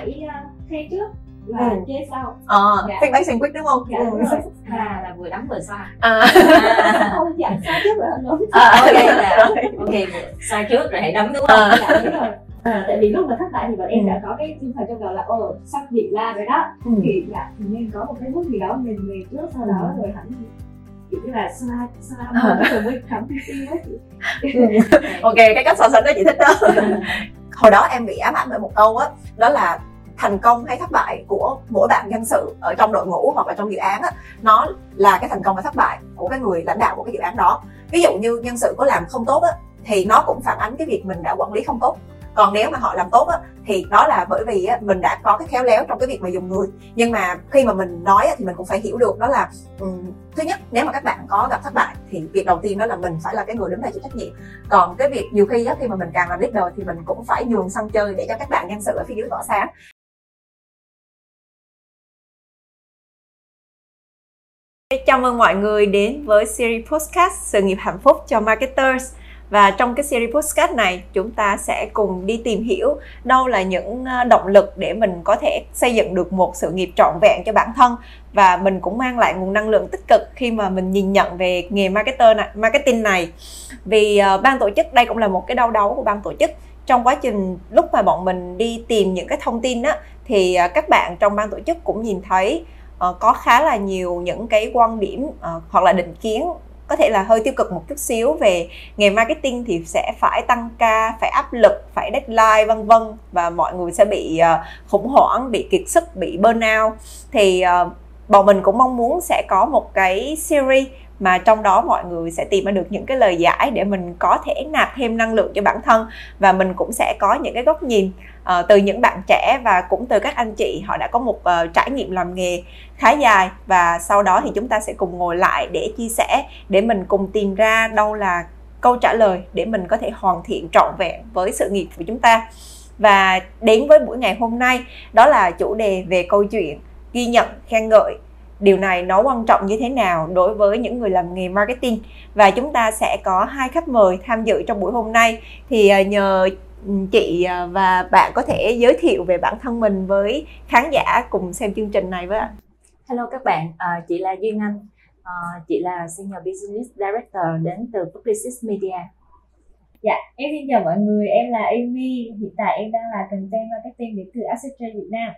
phải uh, khen trước và ừ. chê sau ờ dạ. feedback sandwich đúng không dạ đúng rồi và là vừa đấm vừa xoa à. à. không dạ sai trước rồi đúng à, ok là ok sai trước rồi hãy đấm đúng không à. dạ đúng rồi À, tại vì lúc mà thất bại thì bọn em ừ. đã có cái tinh thần trong đầu là ồ sắp bị la rồi đó ừ. thì dạ thì nên có một cái bước gì đó mình về trước sau đó ừ. rồi hẳn kiểu như là xoa xoa à. rồi mới cảm thấy tim đó chị ok cái cách so sánh đó chị thích đó hồi đó em bị ám ảnh bởi một câu á đó, đó là thành công hay thất bại của mỗi bạn nhân sự ở trong đội ngũ hoặc là trong dự án á, nó là cái thành công và thất bại của cái người lãnh đạo của cái dự án đó. Ví dụ như nhân sự có làm không tốt á, thì nó cũng phản ánh cái việc mình đã quản lý không tốt. Còn nếu mà họ làm tốt á, thì đó là bởi vì á, mình đã có cái khéo léo trong cái việc mà dùng người. Nhưng mà khi mà mình nói á, thì mình cũng phải hiểu được đó là um, thứ nhất nếu mà các bạn có gặp thất bại thì việc đầu tiên đó là mình phải là cái người đứng ra chịu trách nhiệm. Còn cái việc nhiều khi á, khi mà mình càng làm leader thì mình cũng phải nhường sân chơi để cho các bạn nhân sự ở phía dưới tỏa sáng. Chào mừng mọi người đến với series podcast Sự nghiệp hạnh phúc cho marketers. Và trong cái series podcast này, chúng ta sẽ cùng đi tìm hiểu đâu là những à, động lực để mình có thể xây dựng được một sự nghiệp trọn vẹn cho bản thân và mình cũng mang lại nguồn năng lượng tích cực khi mà mình nhìn nhận về nghề marketer này, marketing này. Vì uh, ban tổ chức đây cũng là một cái đau đấu của ban tổ chức trong quá trình lúc mà bọn mình đi tìm những cái thông tin á thì uh, các bạn trong ban tổ chức cũng nhìn thấy uh, có khá là nhiều những cái quan điểm uh, hoặc là định kiến có thể là hơi tiêu cực một chút xíu về nghề marketing thì sẽ phải tăng ca phải áp lực phải deadline vân vân và mọi người sẽ bị uh, khủng hoảng bị kiệt sức bị burnout thì uh, bọn mình cũng mong muốn sẽ có một cái series mà trong đó mọi người sẽ tìm ra được những cái lời giải để mình có thể nạp thêm năng lượng cho bản thân và mình cũng sẽ có những cái góc nhìn uh, từ những bạn trẻ và cũng từ các anh chị họ đã có một uh, trải nghiệm làm nghề khá dài và sau đó thì chúng ta sẽ cùng ngồi lại để chia sẻ để mình cùng tìm ra đâu là câu trả lời để mình có thể hoàn thiện trọn vẹn với sự nghiệp của chúng ta. Và đến với buổi ngày hôm nay đó là chủ đề về câu chuyện ghi nhận khen ngợi. Điều này nó quan trọng như thế nào đối với những người làm nghề marketing? Và chúng ta sẽ có hai khách mời tham dự trong buổi hôm nay. Thì ờ, nhờ chị à, và bạn có thể giới thiệu về bản thân mình với khán giả cùng xem chương trình này với ạ. Hello các bạn, à, chị là Duyên Anh, à, chị là Senior Business Director đến từ Publicis Media. Dạ, em xin chào mọi người, em là Amy, hiện tại em đang là Content Marketing đến từ Accenture Việt Nam.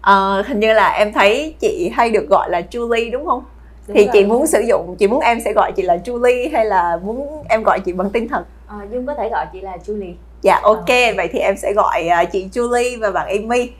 À, hình như là em thấy chị hay được gọi là Julie đúng không? Đúng thì rồi. chị muốn sử dụng, chị muốn em sẽ gọi chị là Julie hay là muốn em gọi chị bằng tên thật? À, Dung có thể gọi chị là Julie. Dạ ok, à. vậy thì em sẽ gọi uh, chị Julie và bạn Amy.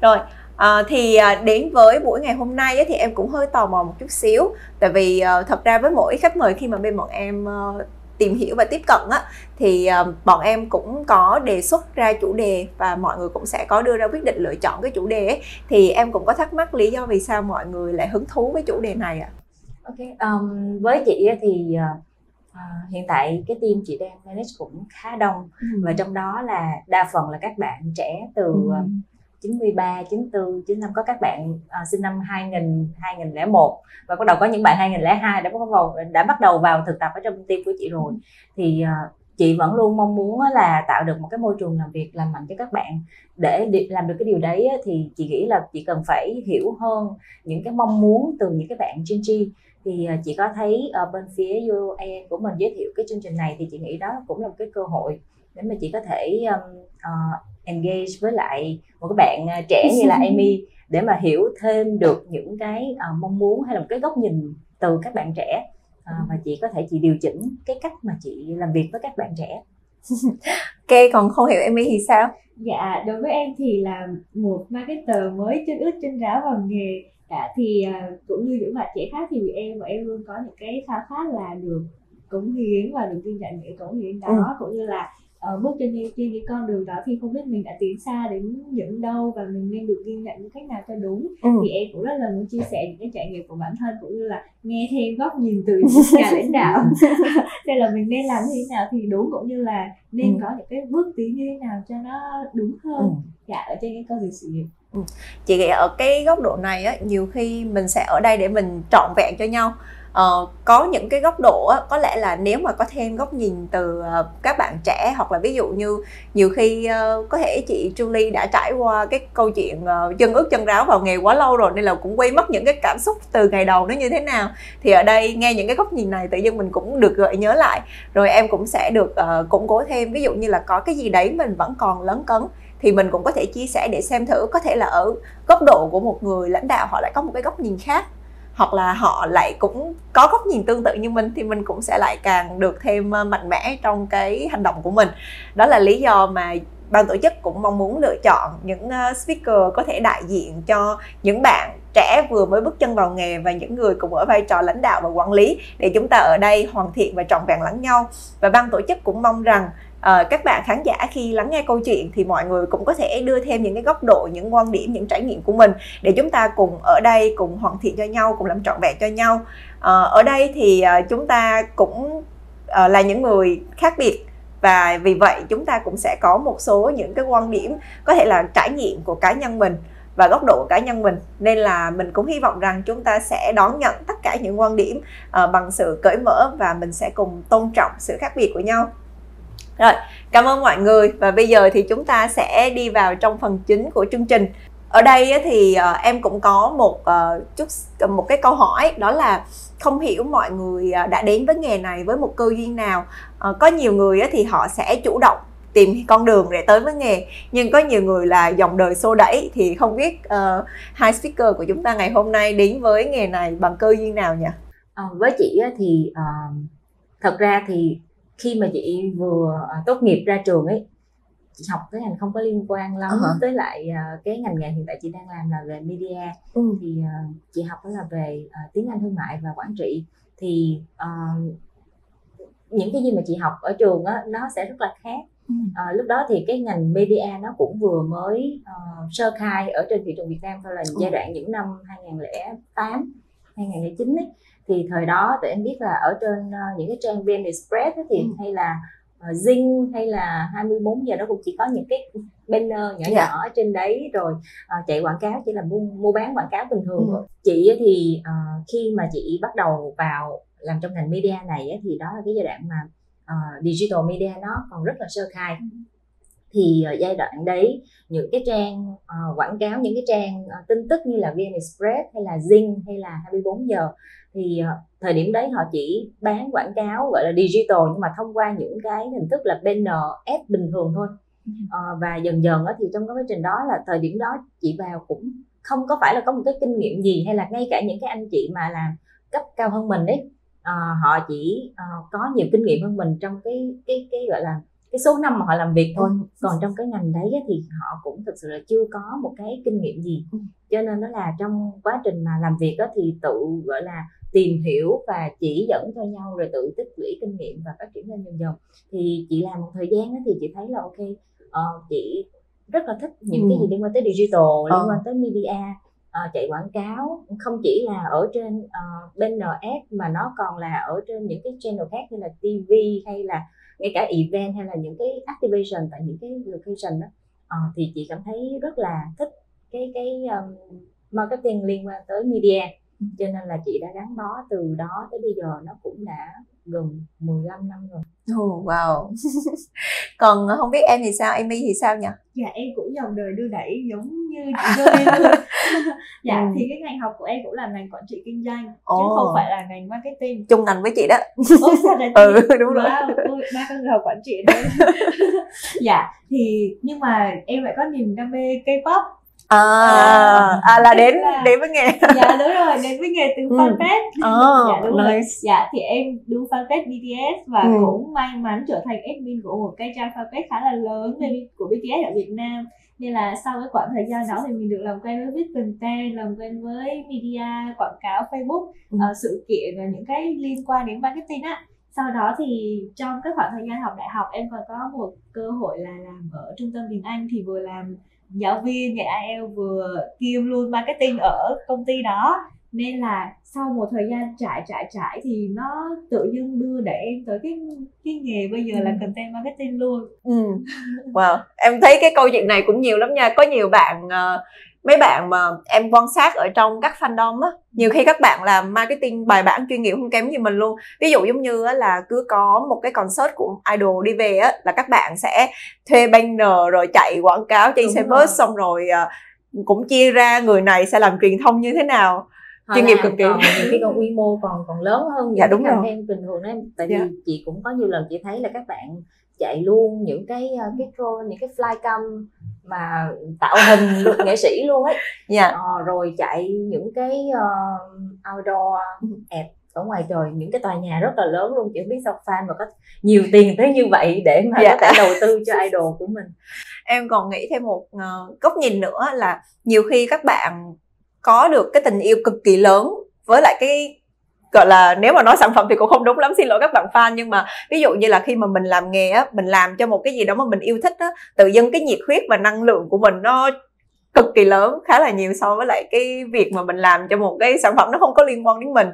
Rồi, À, thì à, đến với buổi ngày hôm nay ấy, thì em cũng hơi tò mò một chút xíu tại vì à, thật ra với mỗi khách mời khi mà bên bọn em à, tìm hiểu và tiếp cận á thì uh, bọn em cũng có đề xuất ra chủ đề và mọi người cũng sẽ có đưa ra quyết định lựa chọn cái chủ đề ấy thì em cũng có thắc mắc lý do vì sao mọi người lại hứng thú với chủ đề này ạ? À? Ok, um, với chị thì uh, uh, hiện tại cái team chị đang manage cũng khá đông ừ. và trong đó là đa phần là các bạn trẻ từ ừ. 93, 94, 95 có các bạn uh, sinh năm 2000, 2001 và bắt đầu có những bạn 2002 đã bắt đầu đã bắt đầu vào thực tập ở trong team của chị rồi thì uh, chị vẫn luôn mong muốn là tạo được một cái môi trường làm việc lành mạnh cho các bạn để làm được cái điều đấy thì chị nghĩ là chị cần phải hiểu hơn những cái mong muốn từ những cái bạn Gen Z thì chị có thấy ở bên phía UAN của mình giới thiệu cái chương trình này thì chị nghĩ đó cũng là một cái cơ hội để mà chị có thể um, uh, engage với lại một cái bạn à, trẻ như là Amy để mà hiểu thêm được những cái uh, mong muốn hay là một cái góc nhìn từ các bạn trẻ. Uh, và chị có thể chị điều chỉnh cái cách mà chị làm việc với các bạn trẻ. Ok còn không hiểu Amy thì sao? Dạ đối với em thì là một marketer mới chân ướt chân ráo vào nghề dạ, thì cũng như những bạn trẻ khác thì em và em luôn có những cái khao khát là được cống hiến và được ghi nhận những cống hiến đó ừ. cũng như là uh, bước trên trên cái con đường đó thì không biết mình đã tiến xa đến những đâu và mình nên được ghi nhận như cách nào cho đúng ừ. thì em cũng rất là muốn chia sẻ những cái trải nghiệm của bản thân cũng như là nghe thêm góc nhìn từ nhà lãnh đạo nên là mình nên làm như thế nào thì đúng cũng như là nên ừ. có những cái bước tiến như thế nào cho nó đúng hơn ừ dạ ở trên cái con đường sự nghiệp ừ. chị nghĩ ở cái góc độ này á nhiều khi mình sẽ ở đây để mình trọn vẹn cho nhau. Uh, có những cái góc độ á, có lẽ là nếu mà có thêm góc nhìn từ uh, các bạn trẻ hoặc là ví dụ như nhiều khi uh, có thể chị Julie đã trải qua cái câu chuyện uh, chân ướt chân ráo vào nghề quá lâu rồi nên là cũng quên mất những cái cảm xúc từ ngày đầu nó như thế nào. Thì ở đây nghe những cái góc nhìn này tự nhiên mình cũng được gợi nhớ lại. Rồi em cũng sẽ được uh, củng cố thêm. Ví dụ như là có cái gì đấy mình vẫn còn lấn cấn thì mình cũng có thể chia sẻ để xem thử, có thể là ở góc độ của một người lãnh đạo họ lại có một cái góc nhìn khác, hoặc là họ lại cũng có góc nhìn tương tự như mình, thì mình cũng sẽ lại càng được thêm ờ, mạnh mẽ trong cái hành động của mình. Đó là lý do mà ban tổ chức cũng mong muốn lựa chọn những ờ, speaker có thể đại diện cho những bạn trẻ vừa mới bước chân vào nghề và những người cùng ở vai trò lãnh đạo và quản lý để chúng ta ở đây hoàn thiện và trọn vẹn lẫn nhau. Và ban tổ chức cũng mong rằng à, các bạn khán giả khi lắng nghe câu chuyện thì mọi người cũng có thể đưa thêm những cái góc độ những quan điểm những trải nghiệm của mình để chúng ta cùng ở đây cùng hoàn thiện cho nhau cùng làm trọn vẹn cho nhau. À, ở đây thì à, chúng ta cũng à, là những người khác biệt và vì vậy chúng ta cũng sẽ có một số những cái quan điểm có thể là trải nghiệm của cá nhân mình và góc độ của cá nhân mình. Nên là mình cũng hy vọng rằng chúng ta sẽ đón nhận tất cả những quan điểm uh, bằng sự cởi mở và mình sẽ cùng tôn trọng sự khác biệt của nhau rồi, cảm ơn mọi người và bây giờ thì chúng ta sẽ đi vào trong phần chính của chương trình. Ở đây thì ờ, em cũng có một ờ, chút ờ, một cái câu hỏi đó là không hiểu mọi người đã đến với nghề này với một cơ duyên nào. Có nhiều người thì họ sẽ chủ động tìm con đường để tới với nghề nhưng có nhiều người là dòng đời xô đẩy thì không biết uh, hai speaker của chúng ta ngày hôm nay đến với nghề này bằng cơ duyên nào nhỉ? À, với chị thì uh, thật ra thì khi mà chị vừa à, tốt nghiệp ra trường ấy chị học cái ngành không có liên quan lắm uh-huh. tới lại uh, cái ngành nghề hiện tại chị đang làm là về media ừ. thì uh, chị học đó là về uh, tiếng Anh thương mại và quản trị thì uh, những cái gì mà chị học ở trường á nó sẽ rất là khác. À, lúc đó thì cái ngành media nó cũng vừa mới uh, sơ khai ở trên thị trường Việt Nam thôi là ừ. giai đoạn những năm 2008 2009 ấy thì thời đó tụi em biết là ở trên uh, những cái trang VN Express thì ừ. hay là uh, Zing hay là 24 giờ nó cũng chỉ có những cái banner nhỏ. Dạ. nhỏ ở trên đấy rồi uh, chạy quảng cáo chỉ là mua, mua bán quảng cáo bình thường ừ. chị thì uh, khi mà chị bắt đầu vào làm trong ngành media này thì đó là cái giai đoạn mà uh, digital media nó còn rất là sơ khai ừ. Thì uh, giai đoạn đấy những cái trang uh, quảng cáo những cái trang uh, tin tức như là VN Express hay là Zing hay là 24 giờ thì uh, thời điểm đấy họ chỉ bán quảng cáo gọi là digital nhưng mà thông qua những cái hình thức là banner ad bình thường thôi. Uh, và dần dần á, thì trong cái quá trình đó là thời điểm đó chị vào cũng không có phải là có một cái kinh nghiệm gì hay là ngay cả những cái anh chị mà làm cấp cao hơn mình đấy uh, họ chỉ uh, có nhiều kinh nghiệm hơn mình trong cái cái cái gọi là cái số năm mà họ làm việc thôi. Còn trong cái ngành đấy thì họ cũng thực sự là chưa có một cái kinh nghiệm gì. Cho nên đó là trong quá trình mà làm việc đó thì tự gọi là tìm hiểu và chỉ dẫn cho nhau rồi tự tích lũy kinh nghiệm và phát triển lên dần dần. Thì chị làm một thời gian đó thì chị thấy là ok. Uh, chị rất là thích những ừ. cái gì liên quan tới digital liên ờ. quan tới media uh, chạy quảng cáo. Không chỉ là ở trên uh, banner ad mà nó còn là ở trên những cái channel khác như là TV hay là ngay cả event hay là những cái activation tại những cái location đó. Uh, thì chị cảm thấy rất là thích cái cái um, marketing liên quan tới media. Cho nên là chị đã gắn bó từ đó tới bây giờ nó cũng đã gần 15 năm rồi. Oh, wow. Còn không biết em thì sao, Amy thì sao nhỉ? Dạ em cũng dòng đời đưa đẩy giống như chị em dạ ừ. thì cái ngành học của em cũng là ngành quản trị kinh doanh oh. chứ không phải là ngành marketing. Chung ngành với chị đó. Ồ sao đấy? ừ đúng rồi. Wow, ba con học quản trị đấy. dạ thì nhưng mà em lại có niềm đam mê K-pop à, à, à là đến là, đến với nghề dạ đúng rồi đến với nghề từ ừ. fanpage oh, dạ đúng nice. rồi dạ thì em đu fanpage BTS và ừ. cũng may mắn trở thành admin của một cái trang fanpage khá là lớn của BTS ở Việt Nam nên là sau cái khoảng thời gian đó thì mình được làm quen với viết content làm quen với media quảng cáo Facebook ừ. uh, sự kiện và những cái liên quan đến marketing á sau đó thì trong cái khoảng thời gian học đại học em còn có một cơ hội là làm ở trung tâm tiếng Anh thì vừa làm giáo viên dạy IELTS vừa kiêm luôn marketing ở công ty đó nên là sau một thời gian trải trải trải thì nó tự dưng đưa để em tới cái cái nghề bây giờ ừ. là content marketing luôn ừ. wow em thấy cái câu chuyện này cũng nhiều lắm nha có nhiều bạn uh, mấy bạn mà em quan sát ở trong các fandom á nhiều khi các bạn làm marketing bài bản chuyên nghiệp không kém gì mình luôn. Ví dụ giống như là cứ có một cái concert của idol đi về á là các bạn sẽ thuê banner rồi chạy quảng cáo trên xe bus xong rồi uh, cũng chia ra người này sẽ làm truyền thông như thế nào. Chuyên nghiệp cực kỳ. còn nhiều khi còn quy mô còn còn lớn hơn dạ đúng rồi. bình thường đấy. Tại vì yeah. Dạ. chị cũng có nhiều lần chị thấy là các bạn chạy luôn những cái cái drone những cái flycam mà tạo hình được nghệ sĩ luôn ấy dạ yeah. ờ, rồi chạy những cái uh, outdoor ad ở ngoài trời những cái tòa nhà rất là lớn luôn không biết sao fan mà có nhiều tiền tới như vậy để mà yeah. có thể đầu tư cho idol của mình em còn nghĩ thêm một uh, góc nhìn nữa là nhiều khi các bạn có được cái tình yêu cực kỳ lớn với lại cái gọi là nếu mà nói sản phẩm thì cũng không đúng lắm xin lỗi các bạn fan nhưng mà ví dụ như là khi mà mình làm nghề á mình làm cho một cái gì đó mà mình yêu thích á tự dưng cái nhiệt huyết và năng lượng của mình nó cực kỳ lớn khá là nhiều so với lại cái việc mà mình làm cho một cái sản phẩm nó không có liên quan đến mình.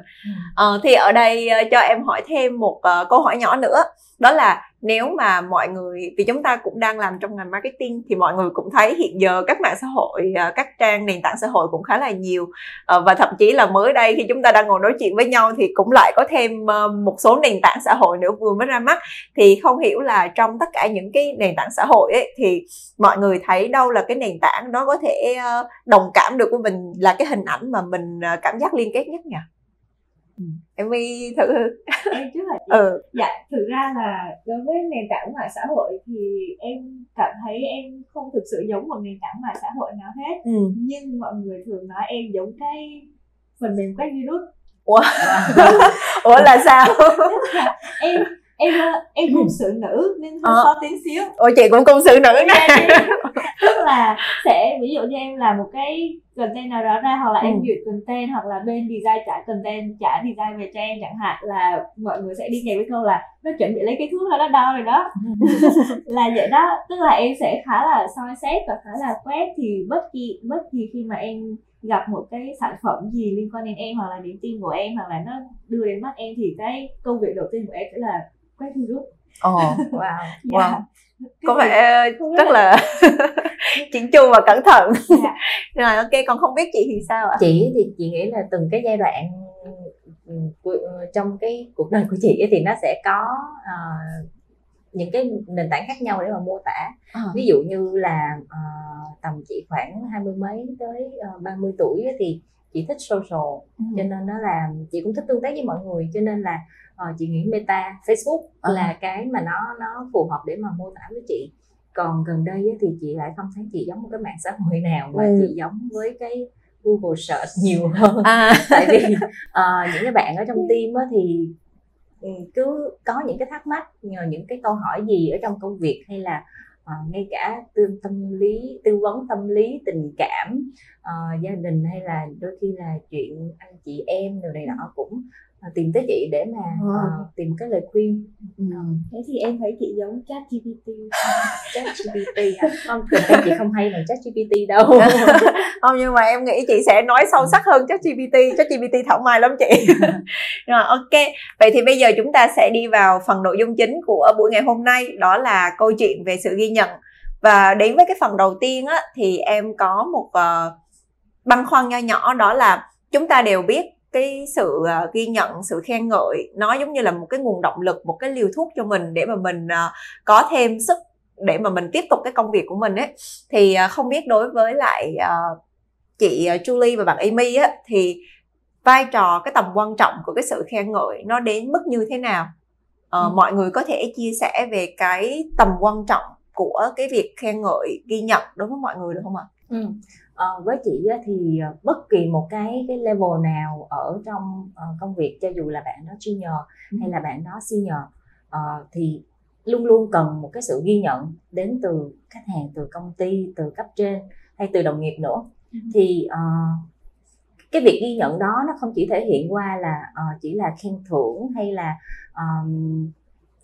À, thì ở đây ờ, cho em hỏi thêm một uh, câu hỏi nhỏ nữa đó là nếu mà mọi người, vì chúng ta cũng đang làm trong ngành marketing, thì mọi người cũng thấy hiện giờ các mạng xã hội à, các trang nền tảng xã hội cũng khá là nhiều. Ờ, và thậm chí là mới đây khi chúng ta đang ngồi nói chuyện với nhau thì cũng lại có thêm ờ, một số nền tảng xã hội nữa vừa mới ra mắt. Thì không hiểu là trong tất cả những cái nền tảng xã hội ấy, thì mọi người thấy đâu là cái nền tảng nó có thể ờ, đồng cảm được với mình, là cái hình ảnh mà mình cảm giác liên kết nhất nhỉ? Ừ. em đi thử em trước là chị ừ. dạ thực ra là đối với nền tảng mạng xã hội thì em cảm thấy em không thực sự giống một nền tảng mạng xã hội nào hết ừ. nhưng mọi người thường nói em giống cái phần mềm quét virus ủa ủa là sao em em em cung sự nữ nên hơi ờ. khó tiếng xíu. Ủa chị cũng cung sự nữ nè tức là sẽ ví dụ như em làm một cái content nào đó ra hoặc là ừ. em duyệt content hoặc là bên design trả content trả design về cho em chẳng hạn là mọi người sẽ đi kèm với câu là nó chuẩn bị lấy cái thuốc nó đo rồi đó. Là vậy đó. Tức là em sẽ khá là soi xét và khá là quét thì bất kỳ bất kỳ khi mà em gặp một cái sản phẩm gì liên quan đến em hoặc là đến team của em hoặc là nó đưa đến mắt em thì cái công việc đầu tiên của em sẽ là quét virus Ồ, oh, wow, wow. Yeah có vẻ rất là chỉnh chu và cẩn thận. Dạ. rồi ok còn không biết chị thì sao ạ? Chị thì chị nghĩ là từng cái giai đoạn ừ, trong cái cuộc đời của chị thì nó sẽ có uh, những cái nền tảng khác nhau để mà mô tả. À. ví dụ như là uh, tầm chị khoảng hai mươi mấy tới ba mươi tuổi thì chị thích social ừ. cho nên nó là chị cũng thích tương tác với mọi người cho nên là uh, chị nghĩ meta facebook à. là cái mà nó nó phù hợp để mà mô tả với chị còn gần đây thì chị lại không thấy chị giống một cái mạng xã hội nào mà ừ. chị giống với cái Google search nhiều hơn à. tại vì uh, những cái bạn ở trong team á, thì ừ, cứ có những cái thắc mắc những cái câu hỏi gì ở trong công việc hay là à, ngay cả tư tâm lý tư vấn tâm lý tình cảm à, gia đình hay là đôi khi là chuyện anh chị em rồi này nọ cũng tìm tới chị để mà à. uh, tìm cái lời khuyên. Ừ. thế thì em thấy chị giống chat gpt chat gpt à? không thực ra chị không hay bằng chat gpt đâu. Không nhưng mà em nghĩ chị sẽ nói sâu sắc hơn chat gpt chat gpt thảo mai lắm chị. Rồi ok. Vậy thì bây giờ chúng ta sẽ đi vào phần nội dung chính của buổi ngày hôm nay đó là câu chuyện về sự ghi nhận. Và đến với cái phần đầu tiên á thì em có một uh, băn khoăn nho nhỏ đó là chúng ta đều biết cái sự uh, ghi nhận sự khen ngợi nó giống như là một cái nguồn động lực một cái liều thuốc cho mình để mà mình uh, có thêm sức để mà mình tiếp tục cái công việc của mình ấy thì uh, không biết đối với lại chị Julie và bạn Amy á thì vai trò cái tầm quan trọng của cái sự khen ngợi nó đến mức như thế nào uh, ừ. mọi người có thể chia sẻ về cái tầm quan trọng của cái việc khen ngợi ghi nhận đối với mọi người được không ạ? Ừ uh, với chị á, thì ờ, bất kỳ một cái cái level nào ở trong uh, công việc cho dù là bạn đó junior ừ. hay là bạn đó senior uh, thì luôn luôn cần một cái sự ghi nhận đến từ khách hàng từ công ty từ cấp trên hay từ đồng nghiệp nữa ừ. thì uh, cái việc ghi nhận đó nó không chỉ thể hiện qua là uh, chỉ là khen thưởng hay là um,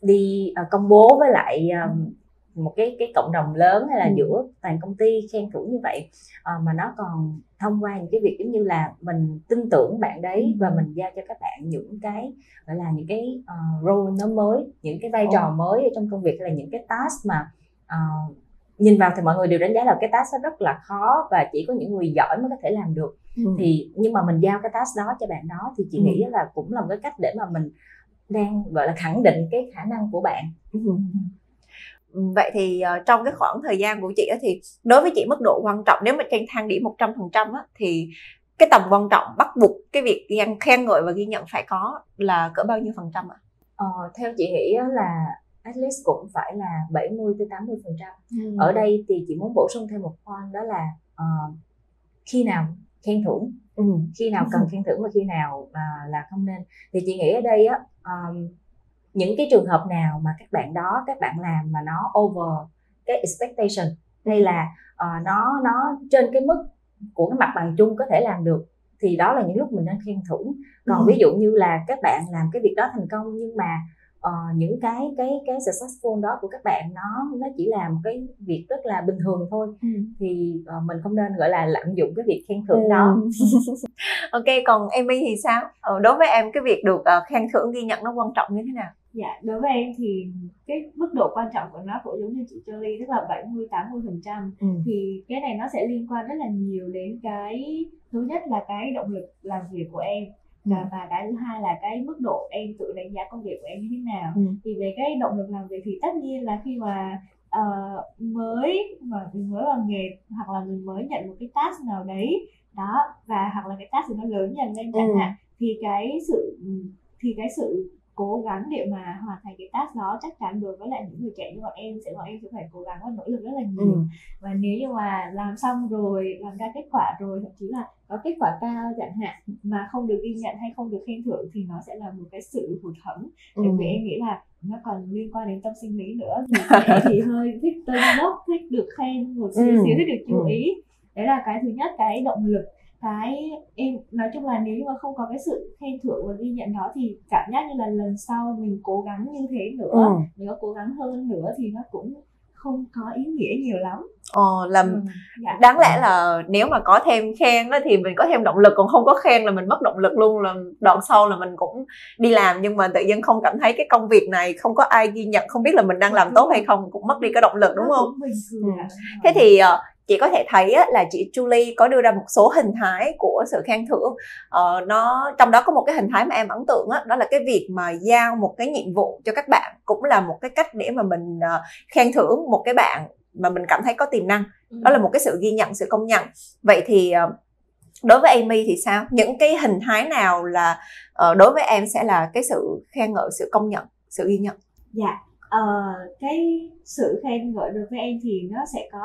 đi uh, công bố với lại um, một cái cái cộng đồng lớn hay là ừ. giữa toàn công ty khen thưởng như vậy à, mà nó còn thông qua những cái việc giống như là mình tin tưởng bạn đấy ừ. và mình giao cho các bạn những cái gọi là những cái uh, role nó mới những cái vai trò mới ở trong công việc là những cái task mà uh, nhìn vào thì mọi người đều đánh giá là cái task rất là khó và chỉ có những người giỏi mới có thể làm được ừ. thì nhưng mà mình giao cái task đó cho bạn đó thì chị Ừ. nghĩ là cũng là một cái cách để mà mình đang gọi là khẳng định cái khả năng của bạn Ừ. Vậy thì ờ, trong cái khoảng thời gian của chị á, thì đối với chị mức độ quan trọng nếu mà trên thang điểm 100% á, thì cái tầm quan trọng bắt buộc cái việc khen, khen ngợi và ghi nhận phải có là cỡ bao nhiêu phần trăm ạ? ờ, theo chị nghĩ là at least cũng phải là 70 tới 80 phần trăm Ừ. ở đây thì chị muốn bổ sung thêm một point đó là ờ, khi nào khen thưởng Ừ. khi nào cần khen thưởng và khi nào à, là không nên thì chị nghĩ ở đây á um, những cái trường hợp nào mà các bạn đó các bạn làm mà nó over cái expectation hay là ờ, nó nó trên cái mức của cái mặt bằng chung có thể làm được thì đó là những lúc mình nên khen thưởng còn Ừ. ví dụ như là các bạn làm cái việc đó thành công nhưng mà ờ, những cái cái cái successful đó của các bạn nó nó chỉ là một cái việc rất là bình thường thôi Ừ. thì ờ, mình không nên gọi là lạm dụng cái việc khen thưởng đó Ừ. ok còn Amy thì sao đối với em cái việc được ờ, khen thưởng ghi nhận nó quan trọng như thế nào Dạ, đối với em thì cái mức độ quan trọng của nó cũng giống như chị Jolie tức là 70 80 phần trăm ừ. thì cái này nó sẽ liên quan rất là nhiều đến cái thứ nhất là cái động lực làm việc của em Ừ. và, cái thứ hai là cái mức độ em tự đánh giá công việc của em như thế nào Ừ. thì về cái động lực làm việc thì tất nhiên là khi mà ờ, mới mà mình mới vào nghề hoặc là mình mới nhận một cái task nào đấy đó và hoặc là cái task thì nó lớn dần lên chẳng Ừ. hạn thì cái sự thì cái sự cố gắng để mà hoàn thành cái task đó chắc chắn đối với lại những người trẻ như bọn em sẽ bọn em sẽ phải cố gắng và nỗ lực rất là nhiều Ừ. và nếu như mà làm xong rồi làm ra kết quả rồi thậm chí là có kết quả cao chẳng hạn mà không được ghi nhận hay không được khen thưởng thì nó sẽ là một cái sự hụt hẫng Ừ. vì em nghĩ là nó còn liên quan đến tâm sinh lý nữa thì thì hơi thích tưng bốc thích được khen một xíu Ừ. xíu thích được chú Ừ. ý đấy là cái thứ nhất cái động lực cái em nói chung là nếu như mà không có cái sự khen thưởng và ghi nhận đó thì cảm giác như là lần sau mình cố gắng như thế nữa Ừ. mình có cố gắng hơn nữa thì nó cũng không có ý nghĩa nhiều lắm Ờ, làm Ừ. dạ đáng lẽ là nếu mà có thêm khen đó thì mình có thêm động lực còn không có khen là mình mất động lực luôn là đoạn sau là mình cũng đi làm nhưng mà tự nhiên không cảm thấy cái công việc này không có ai ghi nhận không biết là mình đang làm tốt hay không cũng mất đi cái động lực đúng không Ừ. thế thì ờ, chị có thể thấy á, là chị Julie có đưa ra một số hình thái của sự khen thưởng. Ờ, nó trong đó có một cái hình thái mà em ấn tượng á, đó là cái việc mà giao một cái nhiệm vụ cho các bạn cũng là một cái cách để mà mình ờ, khen thưởng một cái bạn mà mình cảm thấy có tiềm năng. Đó là một cái sự ghi nhận sự công nhận. Vậy thì ờ, đối với Amy thì sao? Những cái hình thái nào là ờ, đối với em sẽ là cái sự khen ngợi sự công nhận sự ghi nhận? Dạ ờ, cái sự khen ngợi đối với em thì nó sẽ có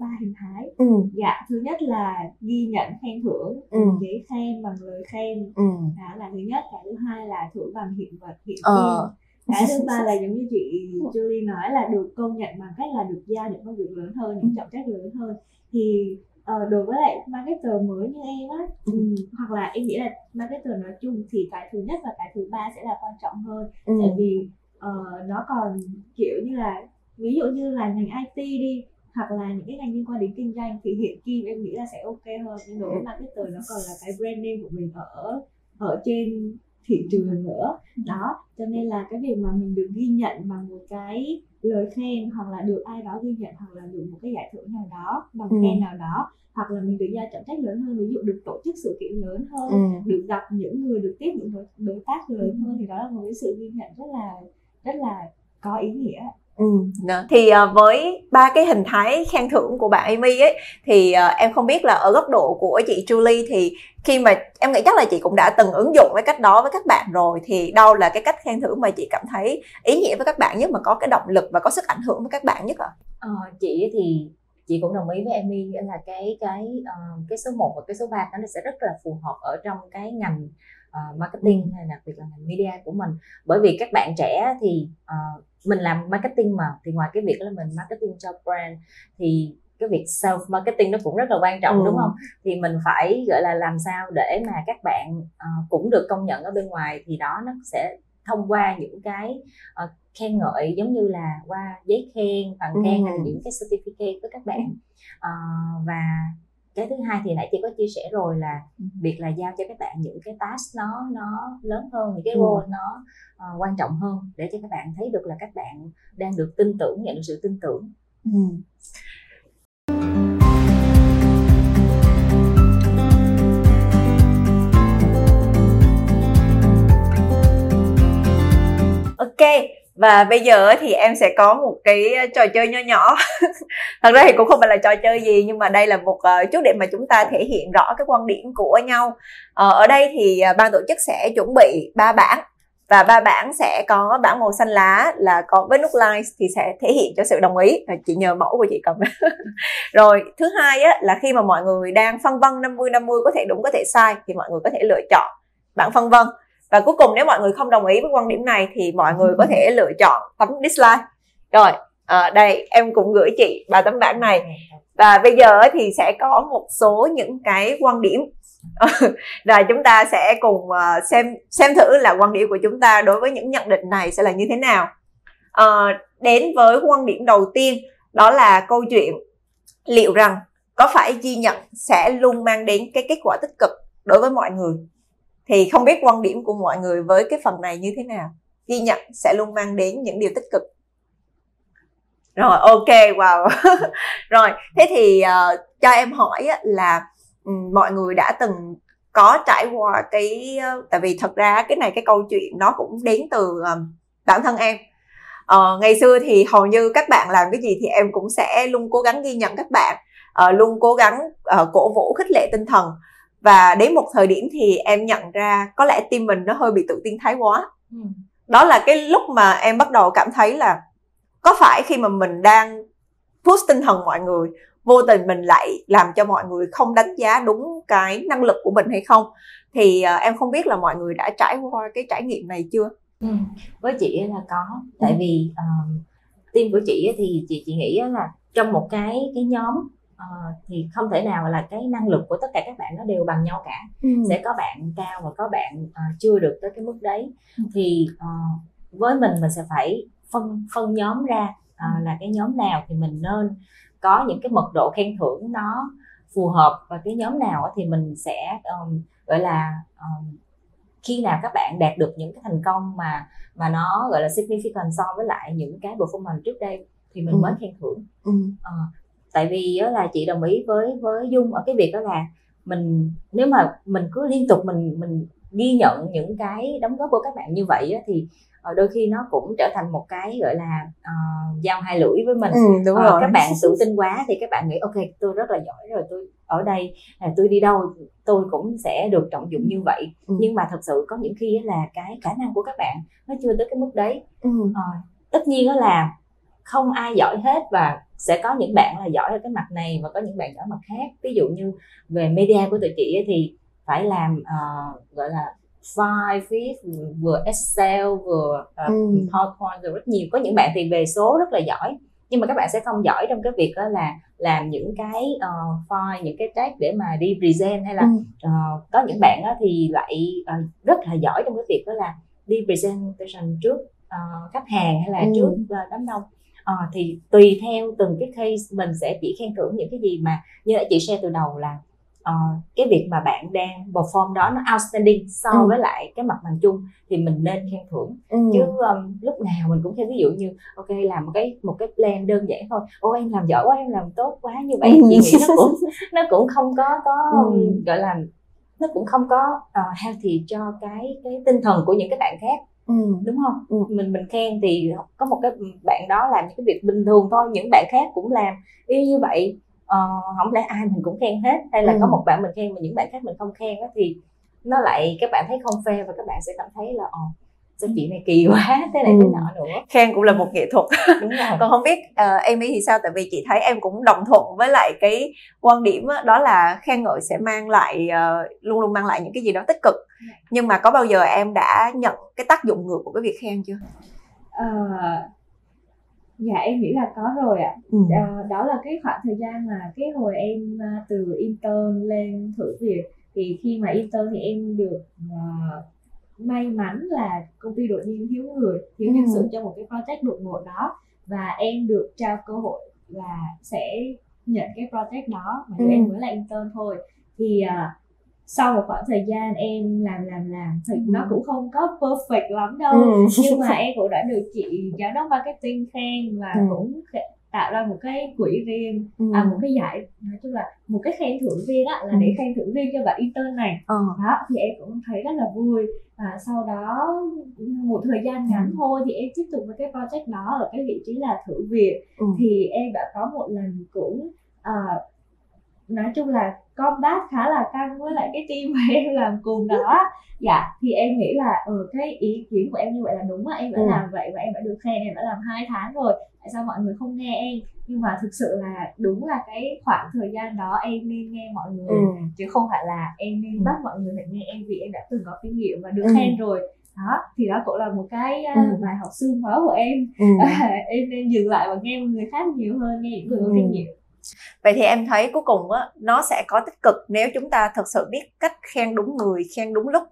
ba hình thái. Ừ. Dạ thứ nhất là ghi nhận khen thưởng Ừ. bằng giấy khen bằng lời khen. Ừ. Đó là thứ nhất. Cái thứ hai là thưởng bằng hiện vật hiện Ờ. kim cái thứ ba là giống như chị Julie nói là được công nhận bằng cách là được giao những công việc lớn hơn những trọng trách lớn hơn. Thì ờ, đối với lại marketer mới như em á Ừ. ừ, hoặc là em nghĩ là marketer nói chung thì cái thứ nhất và cái thứ ba sẽ là quan trọng hơn. Ừ. Tại vì ờ, nó còn kiểu như là ví dụ như là ngành IT đi hoặc là những cái ngành liên quan đến kinh doanh thì hiện kim em nghĩ là sẽ ok hơn. Nhưng đối với marketer nó còn là cái brand name của mình ở ở trên thị trường nữa. Đó cho nên là cái việc mà mình được ghi nhận bằng một cái lời khen hoặc là được ai đó ghi nhận hoặc là được một cái giải thưởng nào đó bằng Ừ. khen nào đó hoặc là mình được giao trọng trách lớn hơn ví dụ được tổ chức sự kiện lớn hơn ừ. được gặp những người được tiếp những đối, đối tác lớn hơn thì đó là một cái sự ghi nhận rất là rất là có ý nghĩa Ừ. Thì ờ, với ba cái hình thái khen thưởng của bạn Amy ấy thì ờ, em không biết là ở góc độ của chị Julie thì khi mà em nghĩ chắc là chị cũng đã từng ứng dụng cái cách đó với các bạn rồi thì đâu là cái cách khen thưởng mà chị cảm thấy ý nghĩa với các bạn nhất mà có cái động lực và có sức ảnh hưởng với các bạn nhất ạ? Ờ, chị thì chị cũng đồng ý với Amy nghĩa là cái cái ờ, cái số 1 và cái số 3 nó sẽ rất là phù hợp ở trong cái ngành ờ, marketing hay đặc biệt là ngành media của mình. Bởi vì các bạn trẻ thì ờ, mình làm marketing mà thì ngoài cái việc là mình marketing cho brand thì cái việc self marketing nó cũng rất là quan trọng Ừ. đúng không? Thì mình phải gọi là làm sao để mà các bạn ờ, cũng được công nhận ở bên ngoài thì đó nó sẽ thông qua những cái ờ, khen ngợi giống như là qua giấy khen bằng khen hay Ừ. những cái certificate với các bạn. Ờ, và cái thứ hai thì nãy chị có chia sẻ rồi là Ừ. việc là giao cho các bạn những cái task nó nó lớn hơn những cái role nó ờ, quan trọng hơn để cho các bạn thấy được là các bạn đang được tin tưởng nhận được sự tin tưởng ừ. ok và bây giờ thì em sẽ có một cái ờ, trò chơi nho nhỏ. Thật ra thì cũng không phải là trò chơi gì nhưng mà đây là một ờ, chút để mà chúng ta thể hiện rõ cái quan điểm của nhau. Ờ, ở đây thì ban tổ chức sẽ chuẩn bị ba bảng và ba bảng sẽ có bảng màu xanh lá là có với nút like thì sẽ thể hiện cho sự đồng ý. Chị nhờ mẫu của chị cầm. Rồi thứ hai á, là khi mà mọi người đang phân vân 50 50 có thể đúng có thể sai thì mọi người có thể lựa chọn bảng phân vân và cuối cùng nếu mọi người không đồng ý với quan điểm này thì mọi người có thể lựa chọn tấm dislike. Rồi à, đây em cũng gửi chị ba tấm bảng này. Và bây giờ thì sẽ có một số những cái quan điểm. Rồi chúng ta sẽ cùng ờ, xem xem thử là quan điểm của chúng ta đối với những nhận định này sẽ là như thế nào. À, đến với quan điểm đầu tiên đó là câu chuyện liệu rằng có phải ghi nhận sẽ luôn mang đến cái kết quả tích cực đối với mọi người? Thì không biết quan điểm của mọi người với cái phần này như thế nào? Ghi nhận sẽ luôn mang đến những điều tích cực. Rồi ok wow. Rồi thế thì uh, cho em hỏi á, là um, mọi người đã từng có trải qua cái uh, tại vì thật ra cái này cái câu chuyện nó cũng đến từ uh, bản thân em. Uh, ngày xưa thì hầu như các bạn làm cái gì thì em cũng sẽ luôn cố gắng ghi nhận các bạn uh, luôn cố gắng uh, cổ vũ khích lệ tinh thần và đến một thời điểm thì em nhận ra có lẽ tim mình nó hơi bị tự tin thái quá ừ. đó là cái lúc mà em bắt đầu cảm thấy là có phải khi mà mình đang push tinh thần mọi người vô tình mình lại làm cho mọi người không đánh giá đúng cái năng lực của mình hay không thì uh, em không biết là mọi người đã trải qua cái trải nghiệm này chưa ừ. với chị là có tại ừ. vì uh, team của chị thì chị chị nghĩ là trong một cái cái nhóm uh, thì không thể nào là cái năng lực của tất cả các bạn nó đều bằng nhau cả ừ. sẽ có bạn cao và có bạn uh, chưa được tới cái mức đấy ừ. thì uh, với mình mình sẽ phải phân phân nhóm ra uh, là cái nhóm nào thì mình nên có những cái mật độ khen thưởng nó phù hợp và cái nhóm nào thì mình sẽ um, gọi là um, khi nào các bạn đạt được những cái thành công mà mà nó gọi là significant so với lại những cái performance trước đây thì mình ừ. mới khen thưởng ừ. uh, tại vì đó là chị đồng ý với với dung ở cái việc đó là mình nếu mà mình cứ liên tục mình mình ghi nhận những cái đóng góp của các bạn như vậy á, thì ờ, đôi khi nó cũng trở thành một cái gọi là uh, dao hai lưỡi với mình ừ, đúng uh, rồi. các bạn tự tin quá thì các bạn nghĩ ok tôi rất là giỏi rồi tôi ở đây là tôi đi đâu tôi cũng sẽ được trọng dụng như vậy ừ. nhưng mà thật sự có những khi là cái khả năng của các bạn nó chưa tới cái mức đấy ừ. uh, tất nhiên đó là không ai giỏi hết và sẽ có những bạn là giỏi ở cái mặt này và có những bạn giỏi mặt khác ví dụ như về media của tụi chị thì phải làm uh, gọi là file viết vừa excel vừa uh, ừ. powerpoint rồi rất nhiều có những bạn thì về số rất là giỏi nhưng mà các bạn sẽ không giỏi trong cái việc đó là làm những cái uh, file những cái tag để mà đi present hay là ừ. uh, có những bạn đó thì lại uh, rất là giỏi trong cái việc đó là đi presentation trước uh, khách hàng hay là ừ. trước uh, đám đông à, thì tùy theo từng cái case mình sẽ chỉ khen thưởng những cái gì mà như đã chị share từ đầu là uh, cái việc mà bạn đang perform đó nó outstanding so ừ. với lại cái mặt bằng chung thì mình nên khen thưởng ừ. chứ um, lúc nào mình cũng khen ví dụ như ok làm một cái một cái plan đơn giản thôi ô em làm giỏi quá em làm tốt quá như vậy ừ. chị nghĩ nó cũng nó cũng không có có ừ. gọi là nó cũng không có uh, healthy cho cái cái tinh thần của những cái bạn khác ừ. đúng không ừ. mình mình khen thì có một cái bạn đó làm những cái việc bình thường thôi những bạn khác cũng làm y như vậy uh, không lẽ ai mình cũng khen hết hay là ừ. có một bạn mình khen mà những bạn khác mình không khen đó thì nó lại các bạn thấy không fair và các bạn sẽ cảm thấy là ồ sao chị này kỳ quá thế này ừ. thế nọ nữa. Khen cũng là một nghệ thuật. Đúng rồi. Còn không biết uh, Amy thì sao? Tại vì chị thấy em cũng đồng thuận với lại cái quan điểm đó, đó là khen ngợi sẽ mang lại uh, luôn luôn mang lại những cái gì đó tích cực. Nhưng mà có bao giờ em đã nhận cái tác dụng ngược của cái việc khen chưa? Uh, dạ em nghĩ là có rồi ạ. Ừ. uh, đó là cái khoảng thời gian mà cái hồi em từ intern lên thử việc. Thì khi mà intern thì em được uh, may mắn là công ty đột nhiên thiếu người thiếu nhân sự ừ. cho một cái project đột ngột đó và em được trao cơ hội là sẽ nhận cái project đó mà ừ. em mới là intern thôi thì uh, sau một khoảng thời gian em làm làm làm thì ừ. nó cũng không có perfect lắm đâu ừ. nhưng mà em cũng đã được chị giám đốc marketing khen và ừ. cũng tạo ra một cái quỹ riêng ừ. à một cái giải nói chung là một cái khen thưởng riêng á là Ừ. để khen thưởng riêng cho bạn intern này Ờ. đó thì em cũng thấy rất là vui và sau đó một thời gian ngắn Ừ. thôi thì em tiếp tục với cái project đó ở cái vị trí là thử việc Ừ. thì em đã có một lần cũng à, nói chung là combat khá là căng với lại cái team mà em làm cùng đó dạ thì em nghĩ là ừ, cái ý kiến của em như vậy là đúng á em đã Ừ. làm vậy và em đã được khen em đã làm hai tháng rồi tại sao mọi người không nghe em nhưng mà thực sự là đúng là cái khoảng thời gian đó em nên nghe mọi người Ừ. chứ không phải là em nên Ừ. bắt mọi người phải nghe em vì em đã từng có kinh nghiệm và được Ừ. khen rồi đó thì đó cũng là một cái uh, Ừ. bài học xương máu của em Ừ. em nên dừng lại và nghe người khác nhiều hơn nghe những người có Ừ. kinh nghiệm Vậy thì em thấy cuối cùng á nó sẽ có tích cực nếu chúng ta thật sự biết cách khen đúng người, khen đúng lúc.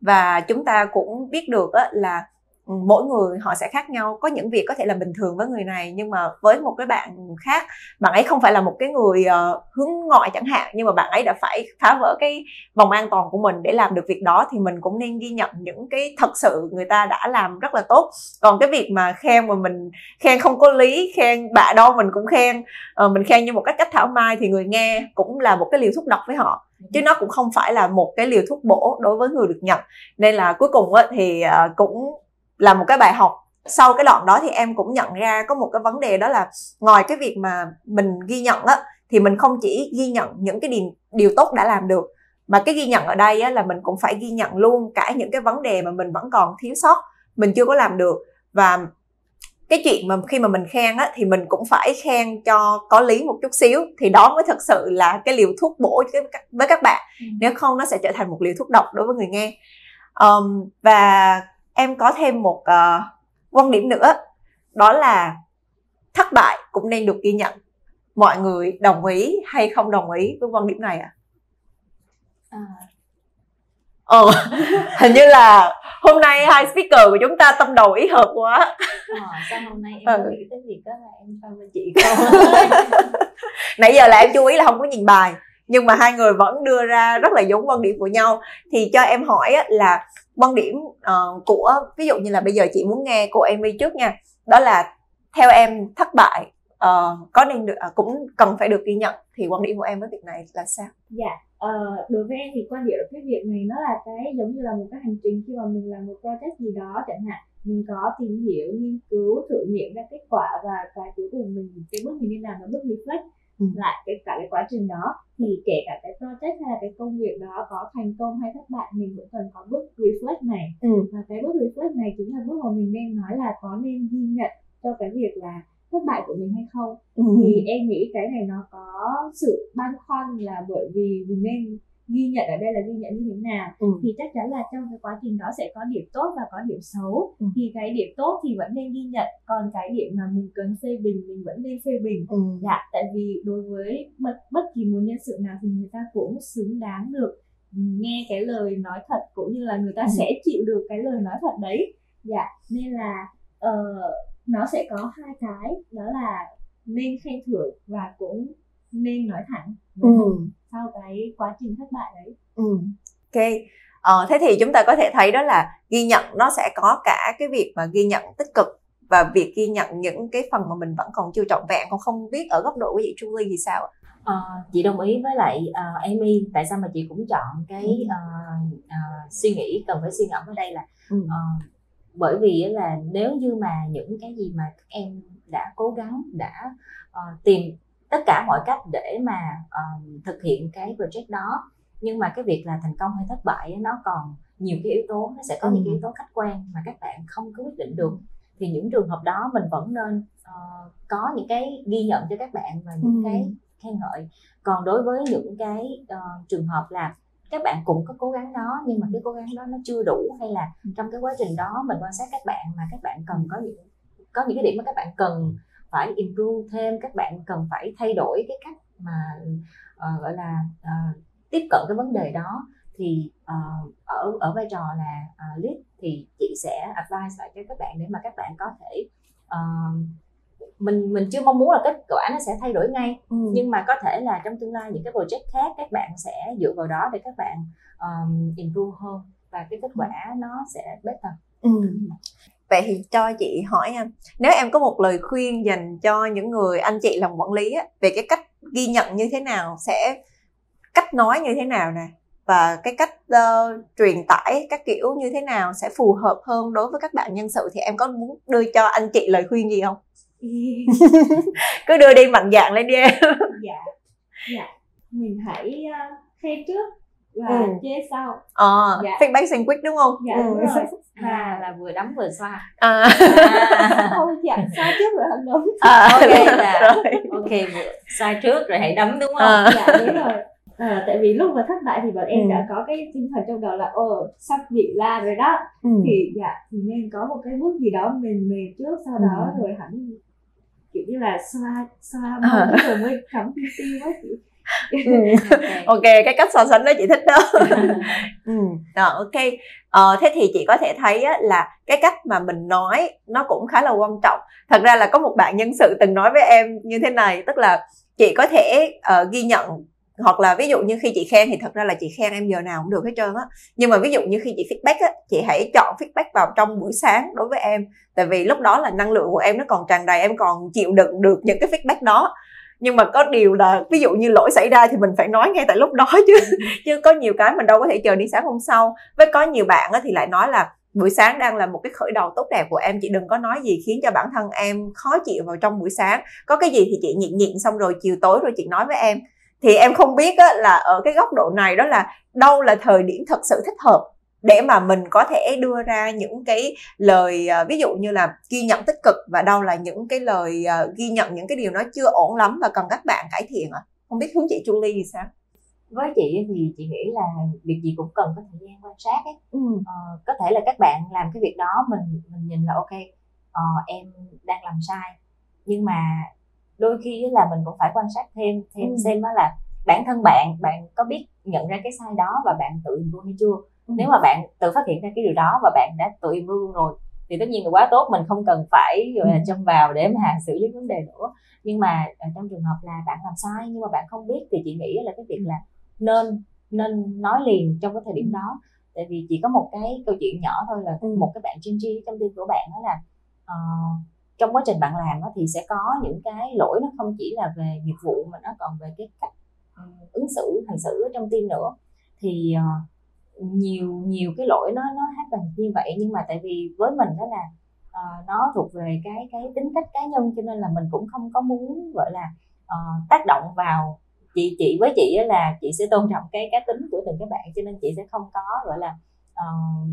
Và chúng ta cũng biết được á là mỗi người họ sẽ khác nhau. Có những việc có thể là bình thường với người này nhưng mà với một cái bạn khác bạn ấy không phải là một cái người uh, hướng ngoại chẳng hạn nhưng mà bạn ấy đã phải phá vỡ cái vòng an toàn của mình để làm được việc đó thì mình cũng nên ghi nhận những cái thật sự người ta đã làm rất là tốt. Còn cái việc mà khen mà mình khen không có lý khen bạ đâu mình cũng khen uh, mình khen như một cách cách thảo mai thì người nghe cũng là một cái liều thuốc độc với họ. Chứ nó cũng không phải là một cái liều thuốc bổ đối với người được nhận. Nên là cuối cùng thì ờ, cũng là một cái bài học. Sau cái đoạn đó thì em cũng nhận ra có một cái vấn đề đó là ngoài cái việc mà mình ghi nhận á thì mình không chỉ ghi nhận những cái điều, điều tốt đã làm được mà cái ghi nhận ở đây á, là mình cũng phải ghi nhận luôn cả những cái vấn đề mà mình vẫn còn thiếu sót mình chưa có làm được. Và cái chuyện mà khi mà mình khen á thì mình cũng phải khen cho có lý một chút xíu thì đó mới thật sự là cái liều thuốc bổ với các- bạn. Ừ. nếu không nó sẽ trở thành một liều thuốc độc đối với người nghe. Ờm, và em có thêm một ờ, quan điểm nữa đó là thất bại cũng nên được ghi nhận. Mọi người đồng ý hay không đồng ý với quan điểm này ạ? À, ờ hình như là hôm nay hai speaker của chúng ta tâm đầu ý hợp quá. Ờ, sao hôm nay em Ừ. nghĩ tới việc đó là em so với chị không nãy giờ là em chú ý là không có nhìn bài nhưng mà hai người vẫn đưa ra rất là giống quan điểm của nhau. Thì cho em hỏi là quan điểm uh, của ví dụ như là bây giờ chị muốn nghe cô Amy trước nha đó là theo em thất bại uh, có nên được uh, cũng cần phải được ghi nhận thì quan điểm của em với việc này là sao? Dạ, uh, đối với em thì quan điểm cái việc này nó là cái giống như là một cái hành trình khi mà mình làm một project gì đó chẳng hạn mình có tìm hiểu, nghiên cứu, thử nghiệm ra kết quả và cái cuối cùng mình cái bước mình nên làm là bước reflect. Ừ. lại cái cả cái quá trình đó thì kể cả cái project hay là cái công việc đó có thành công hay thất bại mình cũng cần có bước reflect này ừ. và cái bước reflect này chính là bước mà mình nên nói là có nên ghi nhận cho cái việc là thất bại của mình hay không Ừ. thì em nghĩ cái này nó có sự băn khoăn là bởi vì mình nên ghi nhận ở đây là ghi nhận như thế nào Ừ. thì chắc chắn là trong cái quá trình đó sẽ có điểm tốt và có điểm xấu Ừ. thì cái điểm tốt thì vẫn nên ghi nhận còn cái điểm mà mình cần phê bình mình vẫn nên phê bình Ừ. dạ tại vì đối với bất, bất kỳ một nhân sự nào thì người ta cũng xứng đáng được nghe cái lời nói thật cũng như là người ta Ừ. sẽ chịu được cái lời nói thật đấy dạ nên là ờ, nó sẽ có hai cái đó là nên khen thưởng và cũng nên nói thẳng Ừ. mình sau cái quá trình thất bại đấy Ừ. Ok. Ờ, thế thì chúng ta có thể thấy đó là ghi nhận nó sẽ có cả cái việc mà ghi nhận tích cực và việc ghi nhận những cái phần mà mình vẫn còn chưa trọn vẹn còn không biết ở góc độ của chị Julie thì sao ạ? Ờ, chị đồng ý với lại ờ, Amy tại sao mà chị cũng chọn cái ờ, ờ, suy nghĩ cần phải suy ngẫm ở đây là Ừ. ờ, bởi vì á là nếu như mà những cái gì mà các em đã cố gắng đã ờ, tìm tất cả mọi cách để mà ờ, thực hiện cái project đó. Nhưng mà cái việc là thành công hay thất bại nó còn nhiều cái yếu tố nó sẽ có những cái Ừ. yếu tố khách quan mà các bạn không có quyết định được. Thì những trường hợp đó mình vẫn nên ờ, có những cái ghi nhận cho các bạn và những Ừ. cái khen ngợi. Còn đối với những cái ờ, trường hợp là các bạn cũng có cố gắng đó nhưng mà cái cố gắng đó nó chưa đủ hay là trong cái quá trình đó mình quan sát các bạn mà các bạn cần có những có những cái điểm mà các bạn cần phải improve thêm các bạn cần phải thay đổi cái cách mà ờ, gọi là ờ, tiếp cận cái vấn đề đó. Thì ờ, ở ở vai trò là ờ, lead thì chị sẽ advise lại cho các bạn để mà các bạn có thể ờ, mình mình chưa mong muốn là kết quả nó sẽ thay đổi ngay. Ừ. nhưng mà có thể là trong tương lai những cái project khác các bạn sẽ dựa vào đó để các bạn um, improve hơn và cái kết quả nó sẽ better. Ừ. vậy thì cho chị hỏi nha nếu em có một lời khuyên dành cho những người anh chị làm quản lý á, về cái cách ghi nhận như thế nào sẽ cách nói như thế nào nè và cái cách uh, truyền tải các kiểu như thế nào sẽ phù hợp hơn đối với các bạn nhân sự thì em có muốn đưa cho anh chị lời khuyên gì không? Cứ đưa đi mạnh dạng lên đi em. Dạ dạ. Mình hãy uh, khen trước và ừ. chê sau ờ dạ. feedback sandwich đúng không dạ đúng rồi à, là vừa đấm vừa xoa à, à. không dạ xoa trước rồi hẳn đúng à, ok là rồi. ok xoa trước rồi hãy đấm đúng không à. dạ đúng rồi à, tại vì lúc mà thất bại thì bọn em ừ. đã có cái tinh thần trong đầu là ồ sắp bị la rồi đó ừ. thì dạ thì nên có một cái bước gì đó mềm mềm trước sau đó ừ. rồi hẳn kiểu như là xoa xoa mông à. rồi mới cắm chị ừ. ok. Cái cách so sánh đó chị thích đó. Ừ. rồi ok. Ờ, thế thì chị có thể thấy á, là cái cách mà mình nói nó cũng khá là quan trọng. Thật ra là có một bạn nhân sự từng nói với em như thế này tức là chị có thể uh, ghi nhận hoặc là ví dụ như khi chị khen thì thật ra là chị khen em giờ nào cũng được hết trơn á. Nhưng mà ví dụ như khi chị feedback á chị hãy chọn feedback vào trong buổi sáng đối với em. Tại vì lúc đó là năng lượng của em nó còn tràn đầy em còn chịu đựng được những cái feedback đó nhưng mà có điều là ví dụ như lỗi xảy ra thì mình phải nói ngay tại lúc đó chứ. Chứ có nhiều cái mình đâu có thể chờ đi sáng hôm sau. Với có nhiều bạn thì lại nói là buổi sáng đang là một cái khởi đầu tốt đẹp của em chị đừng có nói gì khiến cho bản thân em khó chịu vào trong buổi sáng. Có cái gì thì chị nhịn nhịn xong rồi chiều tối rồi chị nói với em. Thì em không biết á, là ở cái góc độ này đó là đâu là thời điểm thật sự thích hợp để mà mình có thể đưa ra những cái lời uh, ví dụ như là ghi nhận tích cực và đâu là những cái lời uh, ghi nhận những cái điều nó chưa ổn lắm và cần các bạn cải thiện ạ à? không biết hướng chị Julie thì sao với chị thì chị nghĩ là việc gì cũng cần có thời gian quan sát ấy ừ. ờ, có thể là các bạn làm cái việc đó mình mình nhìn là ok ờ, em đang làm sai nhưng mà đôi khi là mình cũng phải quan sát thêm thêm ừ. xem đó là bản thân bạn bạn có biết nhận ra cái sai đó và bạn tự improve hay chưa ừ. nếu mà bạn tự phát hiện ra cái điều đó và bạn đã tự improve rồi thì tất nhiên là quá tốt mình không cần phải gọi là ừ. châm vào để mà xử lý vấn đề nữa nhưng mà trong trường hợp là bạn làm sai nhưng mà bạn không biết thì chị nghĩ là cái việc là nên nên nói liền trong cái thời điểm ừ. đó tại vì chỉ có một cái câu chuyện nhỏ thôi là ừ. một cái bạn chuyên tri trong team của bạn đó là uh, trong quá trình bạn làm thì sẽ có những cái lỗi nó không chỉ là về nghiệp vụ mà nó còn về cái cách ứng xử hành xử trong team nữa thì uh, nhiều nhiều cái lỗi nó nó happen như vậy. Nhưng mà tại vì với mình đó là uh, nó thuộc về cái cái tính cách cá nhân cho nên là mình cũng không có muốn gọi là uh, tác động vào chị chị với chị là chị sẽ tôn trọng cái cá tính của từng các bạn cho nên chị sẽ không có gọi là uh,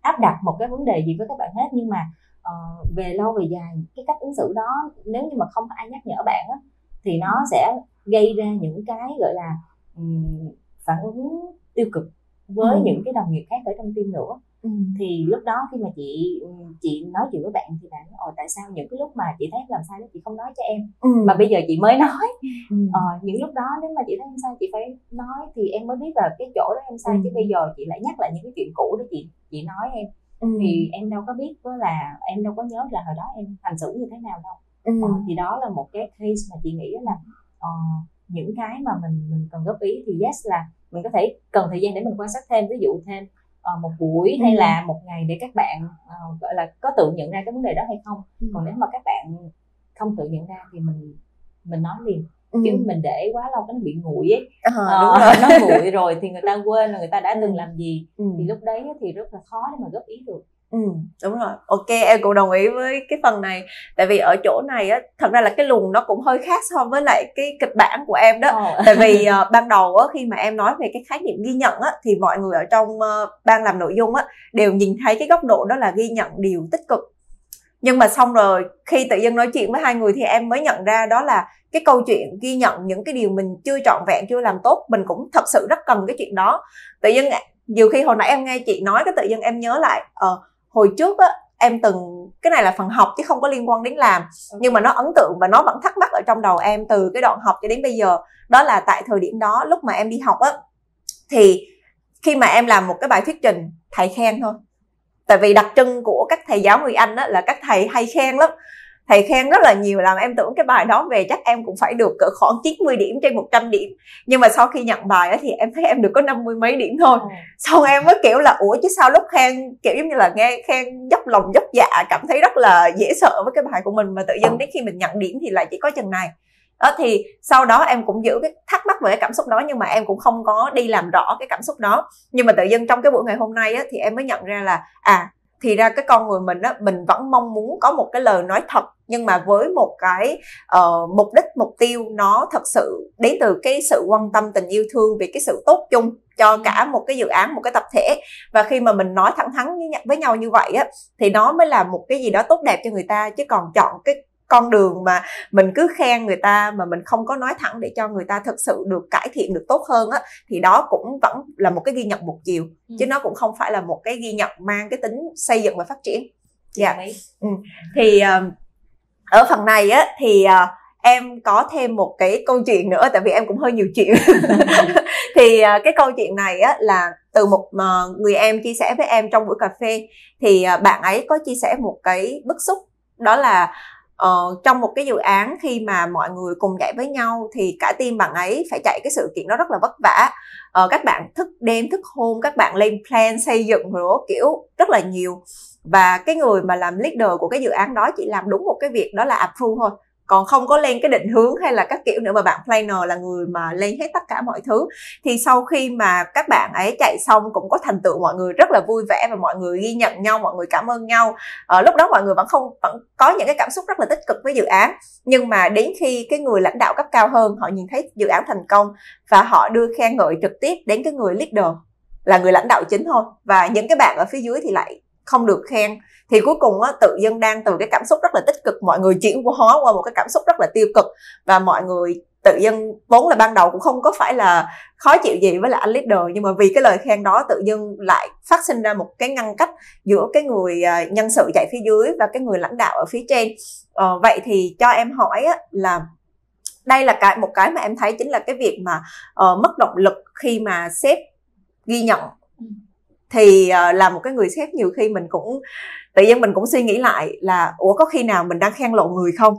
áp đặt một cái vấn đề gì với các bạn hết. Nhưng mà uh, về lâu về dài cái cách ứng xử đó nếu như mà không ai nhắc nhở bạn á, thì nó sẽ gây ra những cái gọi là um, phản ứng tiêu cực với ừ. những cái đồng nghiệp khác ở trong team nữa ừ. thì lúc đó khi mà chị chị nói chuyện với bạn thì bạn nói tại sao những cái lúc mà chị thấy làm sai đó chị không nói cho em ừ. mà bây giờ chị mới nói ừ. ờ, những lúc đó nếu mà chị thấy em sai chị phải nói thì em mới biết là cái chỗ đó em sai ừ. chứ bây giờ chị lại nhắc lại những cái chuyện cũ để chị chị nói em ừ. thì em đâu có biết là em đâu có nhớ là hồi đó em hành xử như thế nào đâu ừ. ờ, thì đó là một cái case mà chị nghĩ là uh, những cái mà mình mình cần góp ý thì yes là mình có thể cần thời gian để mình quan sát thêm ví dụ thêm uh, một buổi ừ. hay là một ngày để các bạn uh, gọi là có tự nhận ra cái vấn đề đó hay không ừ. còn nếu mà các bạn không tự nhận ra thì mình mình nói liền ừ. chứ mình để quá lâu cái nó bị nguội ấy à, ờ, đúng rồi. nó nguội rồi thì người ta quên là người ta đã từng làm gì ừ. thì lúc đấy thì rất là khó để mà góp ý được Ừ, đúng rồi. Ok, em cũng đồng ý với cái phần này. Tại vì ở chỗ này á, thật ra là cái luồng nó cũng hơi khác so với lại cái kịch bản của em đó. Oh. Tại vì uh, ban đầu á, khi mà em nói về cái khái niệm ghi nhận á, thì mọi người ở trong uh, ban làm nội dung á, đều nhìn thấy cái góc độ đó là ghi nhận điều tích cực. Nhưng mà xong rồi khi tự dưng nói chuyện với hai người thì em mới nhận ra đó là cái câu chuyện ghi nhận những cái điều mình chưa trọn vẹn chưa làm tốt mình cũng thật sự rất cần cái chuyện đó tự dưng nhiều khi hồi nãy em nghe chị nói cái tự dưng em nhớ lại ờ uh, hồi trước á em từng cái này là phần học chứ không có liên quan đến làm. Okay. nhưng mà nó ấn tượng và nó vẫn thắc mắc ở trong đầu em từ cái đoạn học cho đến bây giờ. Đó là tại thời điểm đó lúc mà em đi học á thì khi mà em làm một cái bài thuyết trình thầy khen thôi. Tại vì đặc trưng của các thầy giáo người anh á là các thầy hay khen lắm thầy khen rất là nhiều làm em tưởng cái bài đó về chắc em cũng phải được cỡ khoảng 90 điểm trên 100 điểm. Nhưng mà sau khi nhận bài á thì em thấy em được có năm mươi mấy điểm thôi. Ừ. xong em mới kiểu là ủa chứ sao lúc khen? Kiểu giống như là nghe khen dốc lòng dốc dạ cảm thấy rất là dễ sợ với cái bài của mình mà tự dưng đến khi mình nhận điểm thì lại chỉ có chừng này. Đó thì sau đó em cũng giữ cái thắc mắc về cái cảm xúc đó nhưng mà em cũng không có đi làm rõ cái cảm xúc đó. Nhưng mà tự dưng trong cái buổi ngày hôm nay á, thì em mới nhận ra là à thì ra cái con người mình á mình vẫn mong muốn có một cái lời nói thật nhưng mà với một cái uh, mục đích mục tiêu nó thật sự đến từ cái sự quan tâm tình yêu thương về cái sự tốt chung cho cả một cái dự án một cái tập thể. Và khi mà mình nói thẳng thắn với nhau như vậy á thì nó mới là một cái gì đó tốt đẹp cho người ta chứ còn chọn cái con đường mà mình cứ khen người ta mà mình không có nói thẳng để cho người ta thực sự được cải thiện được tốt hơn á thì đó cũng vẫn là một cái ghi nhận một chiều ừ. chứ nó cũng không phải là một cái ghi nhận mang cái tính xây dựng và phát triển dạ yeah. ừ. thì uh, ở phần này á thì uh, em có thêm một cái câu chuyện nữa tại vì em cũng hơi nhiều chuyện thì uh, cái câu chuyện này á là từ một uh, người em chia sẻ với em trong buổi cà phê thì uh, bạn ấy có chia sẻ một cái bức xúc đó là uh, trong một cái dự án khi mà mọi người cùng chạy với nhau thì cả team bạn ấy phải chạy cái sự kiện đó rất là vất vả. Uh, các bạn thức đêm thức hôm các bạn lên plan xây dựng rồi kiểu rất là nhiều. Và cái người mà làm leader của cái dự án đó chỉ làm đúng một cái việc đó là approve thôi còn không có lên cái định hướng hay là các kiểu nữa mà bạn planner là người mà lên hết tất cả mọi thứ. Thì sau khi mà các bạn ấy chạy xong cũng có thành tựu, mọi người rất là vui vẻ và mọi người ghi nhận nhau, mọi người cảm ơn nhau. Ở lúc đó mọi người vẫn không, vẫn có những cái cảm xúc rất là tích cực với dự án. Nhưng mà đến khi cái người lãnh đạo cấp cao hơn, họ nhìn thấy dự án thành công và họ đưa khen ngợi trực tiếp đến cái người leader là người lãnh đạo chính thôi. Và những cái bạn ở phía dưới thì lại không được khen. Thì cuối cùng á, tự dân đang từ cái cảm xúc rất là tích cực mọi người chuyển hóa qua một cái cảm xúc rất là tiêu cực. Và mọi người tự dân vốn là ban đầu cũng không có phải là khó chịu gì với lại anh leader nhưng mà vì cái lời khen đó tự dưng lại phát sinh ra một cái ngăn cách giữa cái người à, nhân sự chạy phía dưới và cái người lãnh đạo ở phía trên. Ờ, vậy thì cho em hỏi á, là đây là cái một cái mà em thấy chính là cái việc mà uh, mất động lực khi mà sếp ghi nhận. Ừ thì uh, là một cái người sếp nhiều khi mình cũng tự nhiên mình cũng suy nghĩ lại là ủa có khi nào mình đang khen lộ người không?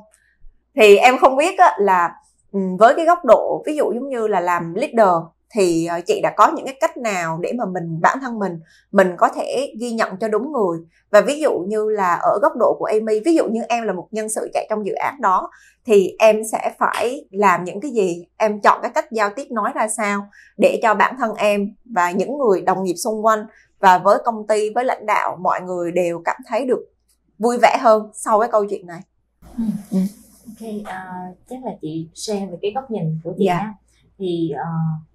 Thì em không biết á, là với cái góc độ ví dụ giống như là làm leader thì ờ, chị đã có những cái cách nào để mà mình bản thân mình mình có thể ghi nhận cho đúng người và ví dụ như là ở góc độ của Amy ví dụ như em là một nhân sự chạy trong dự án đó thì em sẽ phải làm những cái gì em chọn cái cách giao tiếp nói ra sao để cho bản thân em và những người đồng nghiệp xung quanh và với công ty với lãnh đạo mọi người đều cảm thấy được vui vẻ hơn sau cái câu chuyện này ừ. Ừ. ok uh, chắc là chị share về cái góc nhìn của chị yeah. Dạ. thì uh,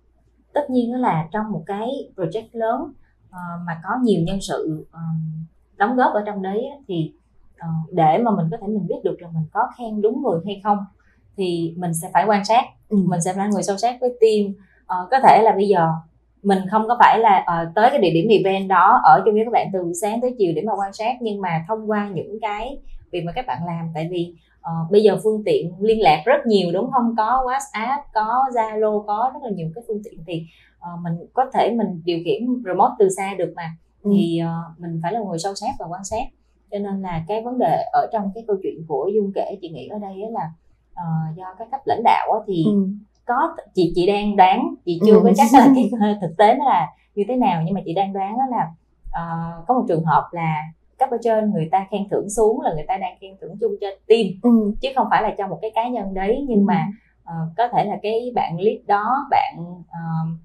tất nhiên đó là trong một cái project lớn uh, mà có nhiều nhân sự uh, đóng góp ở trong đấy thì uh, để mà mình có thể mình biết được rằng mình có khen đúng người hay không thì mình sẽ phải quan sát ừ. mình sẽ là người sâu sát với team có thể là bây giờ mình không có phải là tới cái địa điểm event đó ở chung với các bạn từ sáng tới chiều để mà quan sát nhưng mà thông qua những cái việc mà các bạn làm tại vì uh, bây giờ phương tiện liên lạc rất nhiều đúng không? Có whatsapp có zalo có rất là nhiều cái phương tiện thì uh, mình có thể mình điều khiển remote từ xa được mà. Ừ. thì uh, mình phải là người sâu sát và quan sát. Cho nên là cái vấn đề ở trong cái câu chuyện của dung kể chị nghĩ ở đây là uh, do các cấp lãnh đạo thì ừ. có chị chị đang đoán chị chưa có chắc là cái thực tế nó là như thế nào nhưng mà chị đang đoán đó là uh, có một trường hợp là cấp ở trên người ta khen thưởng xuống là người ta đang khen thưởng chung cho team ừ. chứ không phải là cho một cái cá nhân đấy nhưng ừ. mà uh, có thể là cái bạn lead đó bạn uh,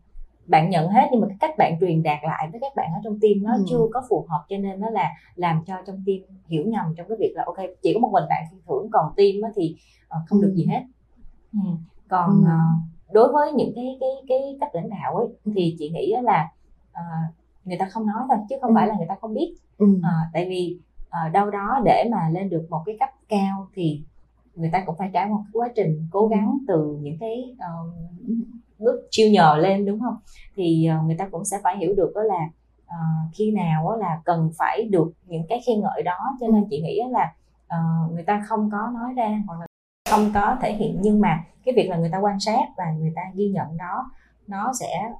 bạn nhận hết nhưng mà cái cách bạn truyền đạt lại với các bạn ở trong team nó ừ. chưa có phù hợp cho nên nó là làm cho trong team hiểu nhầm trong cái việc là ok chỉ có một mình bạn khen thưởng còn team thì uh, không ừ. được gì hết ừ còn ừ. uh, đối với những cái cái cái cấp lãnh đạo ấy thì chị nghĩ là uh, người ta không nói thôi chứ không ừ. phải là người ta không biết. Ừ. uh, tại vì uh, đâu đó để mà lên được một cái cấp cao thì người ta cũng phải trải một cái quá trình cố gắng từ những cái uh, bước chiêu nhờ lên đúng không? Thì uh, người ta cũng sẽ phải hiểu được đó là uh, khi nào là cần phải được những cái khen ngợi đó. Cho nên chị nghĩ là uh, người ta không có nói ra hoặc là không có thể hiện nhưng mà cái việc là người ta quan sát và người ta ghi nhận đó nó sẽ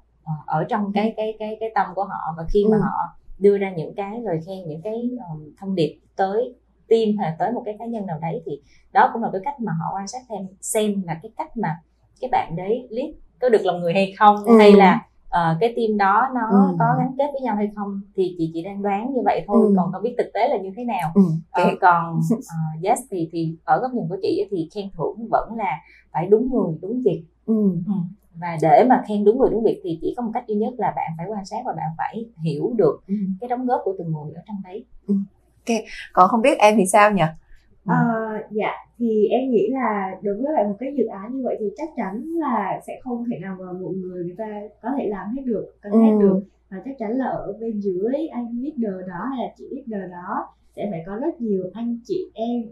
ở trong cái cái cái cái tâm của họ và khi mà ừ. họ đưa ra những cái lời khen những cái um, thông điệp tới team hay tới một cái cá nhân nào đấy thì đó cũng là cái cách mà họ quan sát thêm xem là cái cách mà cái bạn đấy lead có được lòng người hay không ừ. hay là uh, cái team đó nó ừ. có gắn kết với nhau hay không thì chị chỉ đang đoán như vậy thôi ừ. còn không biết thực tế là như thế nào ừ. uh, còn uh, yes thì thì ở góc nhìn của chị thì khen thưởng vẫn là phải đúng người đúng việc ừ. Ừ. và để mà khen đúng người đúng việc thì chỉ có một cách duy nhất là bạn phải quan sát và bạn phải hiểu được ừ. cái đóng góp của từng người ở trong đấy ừ. ok còn không biết em thì sao nhỉ Ừ. À, dạ thì em nghĩ là đối với lại một cái dự án như vậy thì chắc chắn là sẽ không thể nào mà một người người ta có thể làm hết được có ừ. hết được và chắc chắn là ở bên dưới anh leader đó hay là chị leader đó sẽ phải có rất nhiều anh chị em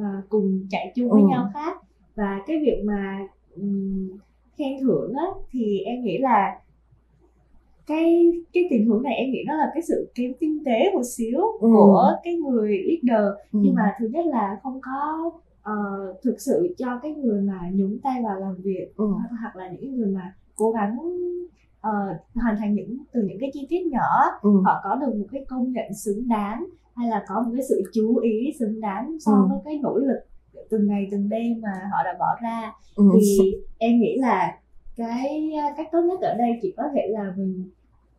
uh, cùng chạy chung với ừ. nhau khác và cái việc mà um, khen thưởng á thì em nghĩ là cái cái tình huống này em nghĩ nó là cái sự kém tinh tế một xíu ừ. của cái người leader ừ. nhưng mà thứ nhất là không có uh, thực sự cho cái người mà nhúng tay vào làm việc ừ. hoặc là những người mà cố gắng uh, hoàn thành những từ những cái chi tiết nhỏ ừ. họ có được một cái công nhận xứng đáng hay là có một cái sự chú ý xứng đáng so ừ. với cái nỗ lực từng ngày từng đêm mà họ đã bỏ ra ừ. thì em nghĩ là cái cách tốt nhất ở đây chỉ có thể là mình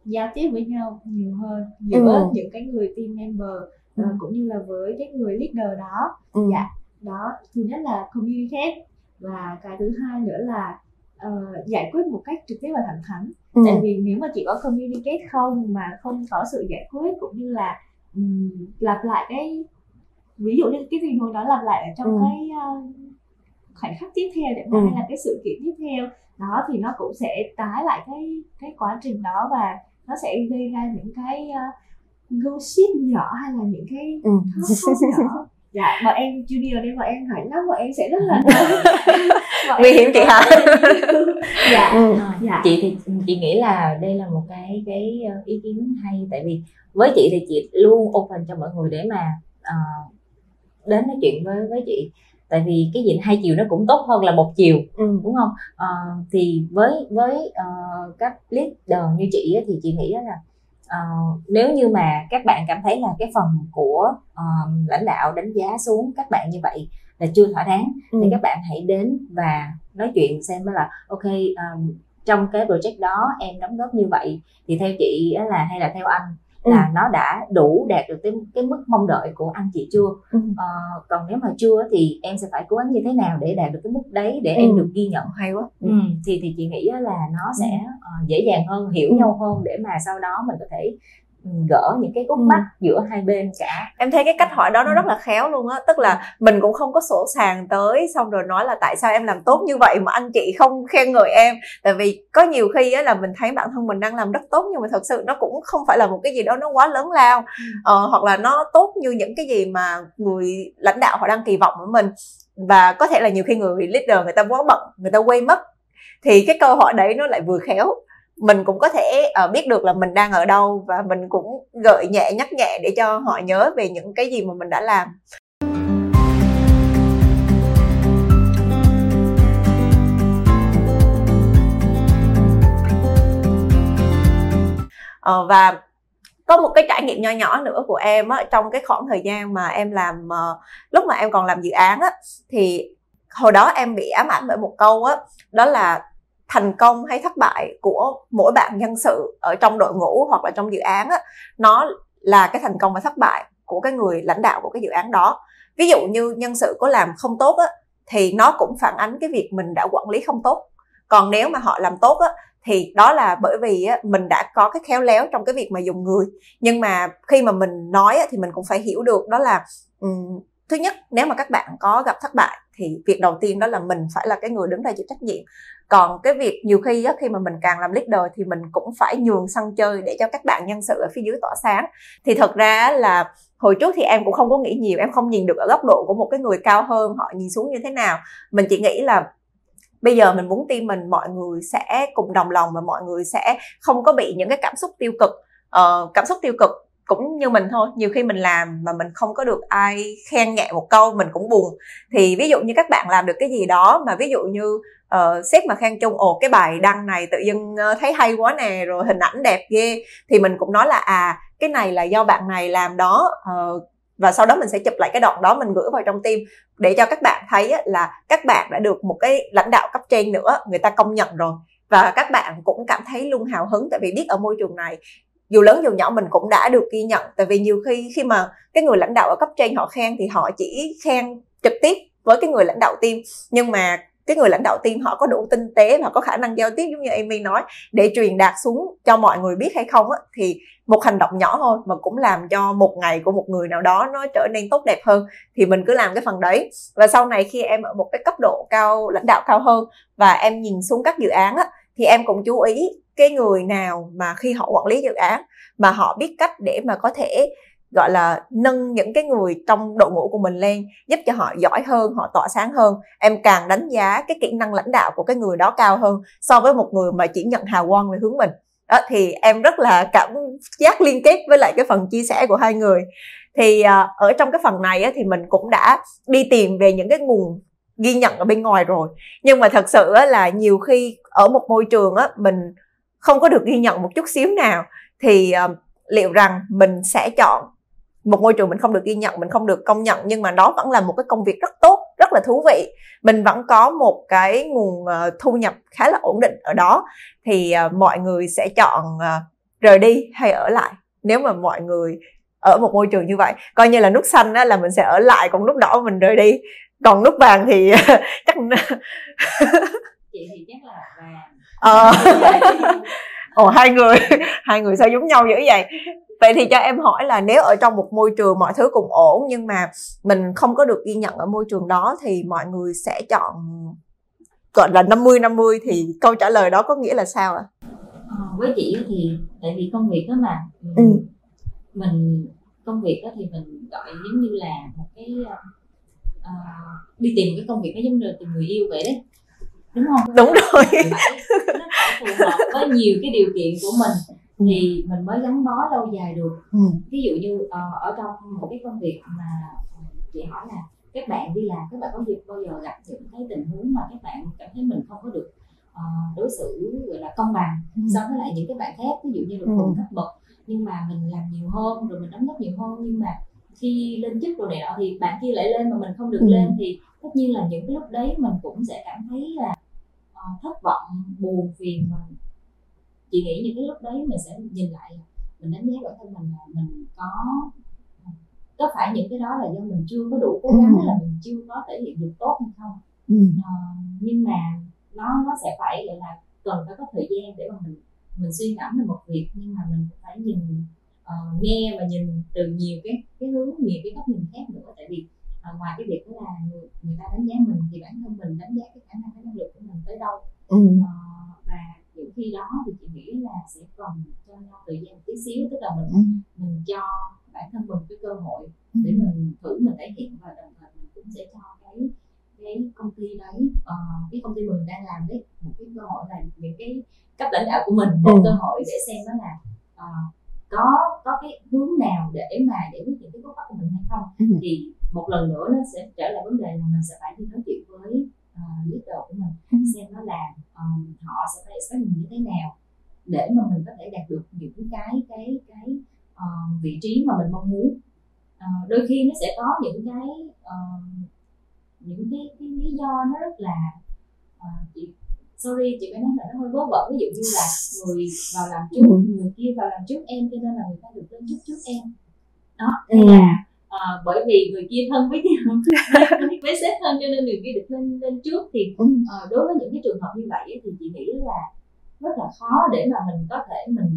giao tiếp với nhau nhiều hơn giữa ừ. những cái người team member ừ. uh, cũng như là với cái người leader đó ừ. dạ đó thứ nhất là communicate và cái thứ hai nữa là uh, giải quyết một cách trực tiếp và thẳng thắn ừ. tại vì nếu mà chỉ có communicate không mà không có sự giải quyết cũng như là um, lặp lại cái ví dụ như cái tình huống đó lặp lại ở trong ừ. cái uh, khoảnh khắc tiếp theo hạn ừ. hay là cái sự kiện tiếp theo đó thì nó cũng sẽ tái lại cái cái quá trình đó và nó sẽ gây ra những cái uh, gossip nhỏ hay là những cái ừ. nhỏ dạ bọn em junior đây bọn em hỏi lắm bọn em sẽ rất là nguy hiểm chị hả dạ ừ. dạ chị thì chị nghĩ là đây là một cái cái ờ, ý kiến hay tại vì với chị thì chị luôn open cho mọi người để mà uh, đến nói chuyện với với chị tại vì cái gì hai chiều nó cũng tốt hơn là một chiều ừ. đúng không à, thì với với uh, các leader như chị ấy, thì chị nghĩ là uh, nếu như mà các bạn cảm thấy là cái phần của uh, lãnh đạo đánh giá xuống các bạn như vậy là chưa thỏa đáng ừ. thì các bạn hãy đến và nói chuyện xem là ok um, trong cái project đó em đóng góp như vậy thì theo chị là hay là theo anh ừ. là nó đã đủ đạt được cái, cái mức mong đợi của anh chị chưa ừ. ờ, còn nếu mà chưa thì em sẽ phải cố gắng như thế nào để đạt được cái mức đấy để ừ. em được ghi nhận hay quá ừ. thì thì chị nghĩ là nó sẽ uh, dễ dàng hơn hiểu ừ. nhau hơn để mà sau đó mình có thể gỡ những cái khúc mắc ừ. giữa hai bên cả. Em thấy cái cách hỏi đó nó rất là khéo luôn á tức là mình cũng không có sổ sàng tới xong rồi nói là tại sao em làm tốt như vậy mà anh chị không khen ngợi em. Tại vì có nhiều khi á là mình thấy bản thân mình đang làm rất tốt nhưng mà thật sự nó cũng không phải là một cái gì đó nó quá lớn lao. Ừ. ờ, hoặc là nó tốt như những cái gì mà người lãnh đạo họ đang kỳ vọng ở mình. Và có thể là nhiều khi người leader người ta quá bận người ta quay mất. Thì cái câu hỏi đấy nó lại vừa khéo mình cũng có thể uh, biết được là mình đang ở đâu và mình cũng gợi nhẹ nhắc nhẹ để cho họ nhớ về những cái gì mà mình đã làm. Uh, và có một cái trải nghiệm nho nhỏ nữa của em á trong cái khoảng thời gian mà em làm uh, lúc mà em còn làm dự án á thì hồi đó em bị ám ảnh bởi một câu á đó là thành công hay thất bại của mỗi bạn nhân sự ở trong đội ngũ hoặc là trong dự án á, nó là cái thành công và thất bại của cái người lãnh đạo của cái dự án đó. Ví dụ như nhân sự có làm không tốt á, thì nó cũng phản ánh cái việc mình đã quản lý không tốt. Còn nếu mà họ làm tốt á, thì đó là bởi vì á, mình đã có cái khéo léo trong cái việc mà dùng người. Nhưng mà khi mà mình nói á, thì mình cũng phải hiểu được đó là um, thứ nhất nếu mà các bạn có gặp thất bại thì việc đầu tiên đó là mình phải là cái người đứng ra chịu trách nhiệm. Còn cái việc nhiều khi á, khi mà mình càng làm leader thì mình cũng phải nhường sân chơi để cho các bạn nhân sự ở phía dưới tỏa sáng. Thì thật ra là hồi trước thì em cũng không có nghĩ nhiều em không nhìn được ở góc độ của một cái người cao hơn họ nhìn xuống như thế nào. Mình chỉ nghĩ là bây giờ mình muốn team mình mọi người sẽ cùng đồng lòng và mọi người sẽ không có bị những cái cảm xúc tiêu cực. Uh, cảm xúc tiêu cực cũng như mình thôi. Nhiều khi mình làm mà mình không có được ai khen nhẹ một câu mình cũng buồn. Thì ví dụ như các bạn làm được cái gì đó mà ví dụ như uh, sếp mà khen chung ồ cái bài đăng này tự dưng uh, thấy hay quá nè rồi hình ảnh đẹp ghê. Thì mình cũng nói là à cái này là do bạn này làm đó. Uh, và sau đó mình sẽ chụp lại cái đoạn đó mình gửi vào trong team để cho các bạn thấy là các bạn đã được một cái lãnh đạo cấp trên nữa người ta công nhận rồi. Và các bạn cũng cảm thấy luôn hào hứng tại vì biết ở môi trường này dù lớn dù nhỏ mình cũng đã được ghi nhận. Tại vì nhiều khi khi mà cái người lãnh đạo ở cấp trên họ khen thì họ chỉ khen trực tiếp với cái người lãnh đạo team. Nhưng mà cái người lãnh đạo team họ có đủ tinh tế và có khả năng giao tiếp, giống như Amy nói, để truyền đạt xuống cho mọi người biết hay không á, thì một hành động nhỏ thôi mà cũng làm cho một ngày của một người nào đó nó trở nên tốt đẹp hơn. Thì mình cứ làm cái phần đấy. Và sau này khi em ở một cái cấp độ cao, lãnh đạo cao hơn và em nhìn xuống các dự án á thì em cũng chú ý cái người nào mà khi họ quản lý dự án mà họ biết cách để mà có thể, gọi là, nâng những cái người trong đội ngũ của mình lên, giúp cho họ giỏi hơn, họ tỏa sáng hơn. Em càng đánh giá cái kỹ năng lãnh đạo của cái người đó cao hơn so với một người mà chỉ nhận hào quang về hướng mình. Đó, thì em rất là cảm giác liên kết với lại cái phần chia sẻ của hai người. Thì ờ, ở trong cái phần này thì mình cũng đã đi tìm về những cái nguồn ghi nhận ở bên ngoài rồi. Nhưng mà thật sự là nhiều khi ở một môi trường á, mình không có được ghi nhận một chút xíu nào thì ờ, liệu rằng mình sẽ chọn một môi trường mình không được ghi nhận mình không được công nhận nhưng mà đó vẫn là một cái công việc rất tốt rất là thú vị. Mình vẫn có một cái nguồn ờ, thu nhập khá là ổn định ở đó thì ờ, mọi người sẽ chọn rời đi hay ở lại nếu mà mọi người ở một môi trường như vậy. Coi như là nút xanh á, là mình sẽ ở lại còn nút đỏ mình rời đi còn nút vàng thì chắc chị thì chắc là vàng ờ ồ hai người hai người sao giống nhau dữ vậy vậy thì cho em hỏi là nếu ở trong một môi trường mọi thứ cùng ổn nhưng mà mình không có được ghi nhận ở môi trường đó thì mọi người sẽ chọn gọi là 50 50 thì câu trả lời đó có nghĩa là sao ạ? À? À, với chị thì tại vì công việc đó mà ừ. mình công việc đó thì mình gọi giống như là một cái uh, đi tìm cái công việc nó giống như tìm người yêu vậy đấy đúng không đúng rồi nó phải phù hợp với nhiều cái điều kiện của mình thì mình mới gắn bó lâu dài được ừ. ví dụ như uh, ở trong một cái công việc mà chị hỏi là các bạn đi làm các bạn có dịp bao giờ gặp những cái tình huống mà các bạn cảm thấy mình không có được uh, đối xử gọi là công bằng ừ. so với lại những cái bạn khác ví dụ như là cùng ừ. cấp bậc nhưng mà mình làm nhiều hơn rồi mình đóng góp nhiều hơn nhưng mà khi lên chức rồi này nọ thì bạn kia lại lên mà mình không được ừ. lên thì tất nhiên là những cái lúc đấy mình cũng sẽ cảm thấy là uh, thất vọng buồn phiền mà chị nghĩ những cái lúc đấy mình sẽ nhìn lại mình đánh giá bản thân mình là mình có có phải những cái đó là do mình chưa có đủ cố gắng ừ. hay là mình chưa có thể hiện được tốt hay không ừ. à, nhưng mà nó nó sẽ phải gọi là cần phải có thời gian để mà mình mình suy ngẫm về một việc nhưng mà mình phải nhìn uh, nghe và nhìn từ nhiều cái cái hướng nhiều cái góc nhìn khác nữa tại vì uh, ngoài cái việc đó là người, người ta đánh giá mình thì bản thân mình đánh giá cái khả năng cái năng lực của mình tới đâu ừ. uh, và những khi đó thì chị nghĩ là sẽ cần cho nhau thời gian một tí xíu tức là mình ừ. mình cho bản thân mình cái cơ hội ừ. để mình thử mình thể hiện và đồng thời mình cũng sẽ cho cái cái công ty đấy uh, cái công ty mình đang làm đấy một cái cơ hội là những cái cấp lãnh đạo của mình một ừ. cơ hội để xem đó là uh, có có cái hướng nào để mà giải quyết những cái khó khăn của mình hay không ừ. thì một lần nữa nó sẽ trở lại vấn đề là mình sẽ phải đi nói chuyện với uh, leader của mình ừ. xem nó là um, họ sẽ phải expect mình như thế nào để mà mình có thể đạt được những cái cái cái uh, vị trí mà mình mong muốn uh, đôi khi nó sẽ có những cái uh, những cái, cái lý do nó rất là uh, chị sorry chị phải nói là nó hơi vớ vẩn ví dụ như là người vào làm trước ừ. người kia vào làm trước em cho nên là người ta được lên trước trước em đó hay ừ. là à, bởi vì người kia thân với nhau với sếp thân cho nên người kia được lên lên trước thì ừ. à, đối với những cái trường hợp như vậy thì chị nghĩ là rất là khó để mà mình có thể mình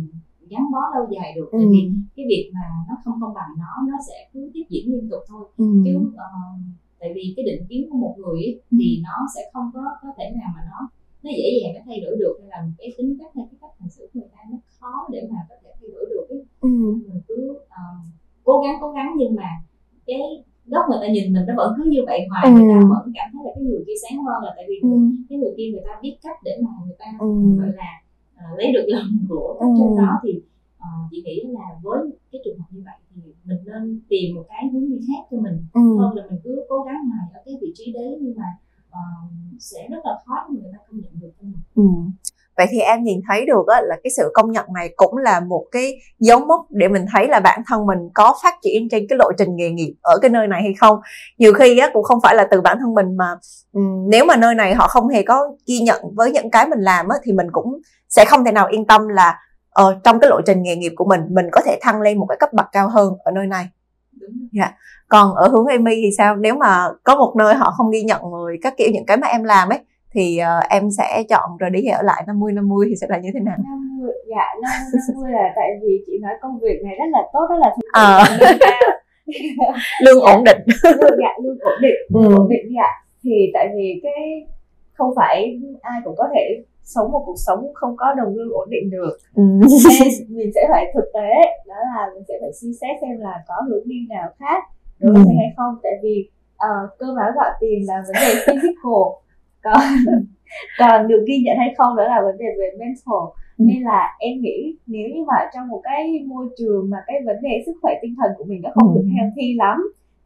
gắn bó lâu dài được tại vì ừ. cái việc mà nó không công bằng nó nó sẽ cứ tiếp diễn liên tục thôi ừ. chứ uh, tại vì cái định kiến của một người ấy, ừ. thì nó sẽ không có có thể nào mà nó nó dễ dàng nó thay đổi được hay là cái tính cách hay cái cách hành xử của người ta nó khó để mà có thể thay đổi được ấy. Ừ. mình cứ uh, cố gắng cố gắng nhưng mà cái góc người ta nhìn mình nó vẫn cứ như vậy hoài ừ. người ta vẫn cảm thấy là cái người kia sáng hơn là tại vì ừ. cái người kia người ta biết cách để mà người ta ừ. gọi là uh, lấy được lòng của ừ. trên đó thì uh, chị nghĩ là với cái trường hợp như vậy thì mình nên tìm một cái hướng đi khác cho mình ừ. hơn là mình cứ cố gắng hoài ở cái vị trí đấy nhưng mà uh, sẽ rất là khó để người ta công nhận được cho mình. Ừ. Vậy thì em nhìn thấy được á, là cái sự công nhận này cũng là một cái dấu mốc để mình thấy là bản thân mình có phát triển trên cái lộ trình nghề nghiệp ở cái nơi này hay không. Nhiều khi á, cũng không phải là từ bản thân mình mà um, nếu mà nơi này họ không hề có ghi nhận với những cái mình làm á, thì mình cũng sẽ không thể nào yên tâm là ờ, trong cái lộ trình nghề nghiệp của mình mình có thể thăng lên một cái cấp bậc cao hơn ở nơi này dạ yeah. còn ở hướng Amy thì sao nếu mà có một nơi họ không ghi nhận rồi các kiểu những cái mà em làm ấy thì uh, em sẽ chọn rồi đi ở lại 50 50 thì sẽ là như thế nào? 50 dạ 50 50 là tại vì chị nói công việc này rất là tốt rất là thú vị à. lương dạ. ổn định lương dạ lương ổn định ừ. ổn định dạ thì tại vì cái không phải ai cũng có thể sống một cuộc sống không có đồng lương ổn định được ừ. nên mình sẽ phải thực tế đó là mình sẽ phải suy xét xem là có hướng đi nào khác đối với ừ. hay không tại vì uh, cơ bản gọi tiền là vấn đề physical còn còn được ghi nhận hay không đó là vấn đề về mental ừ. nên là em nghĩ nếu như mà trong một cái môi trường mà cái vấn đề sức khỏe tinh thần của mình nó không ừ. được healthy lắm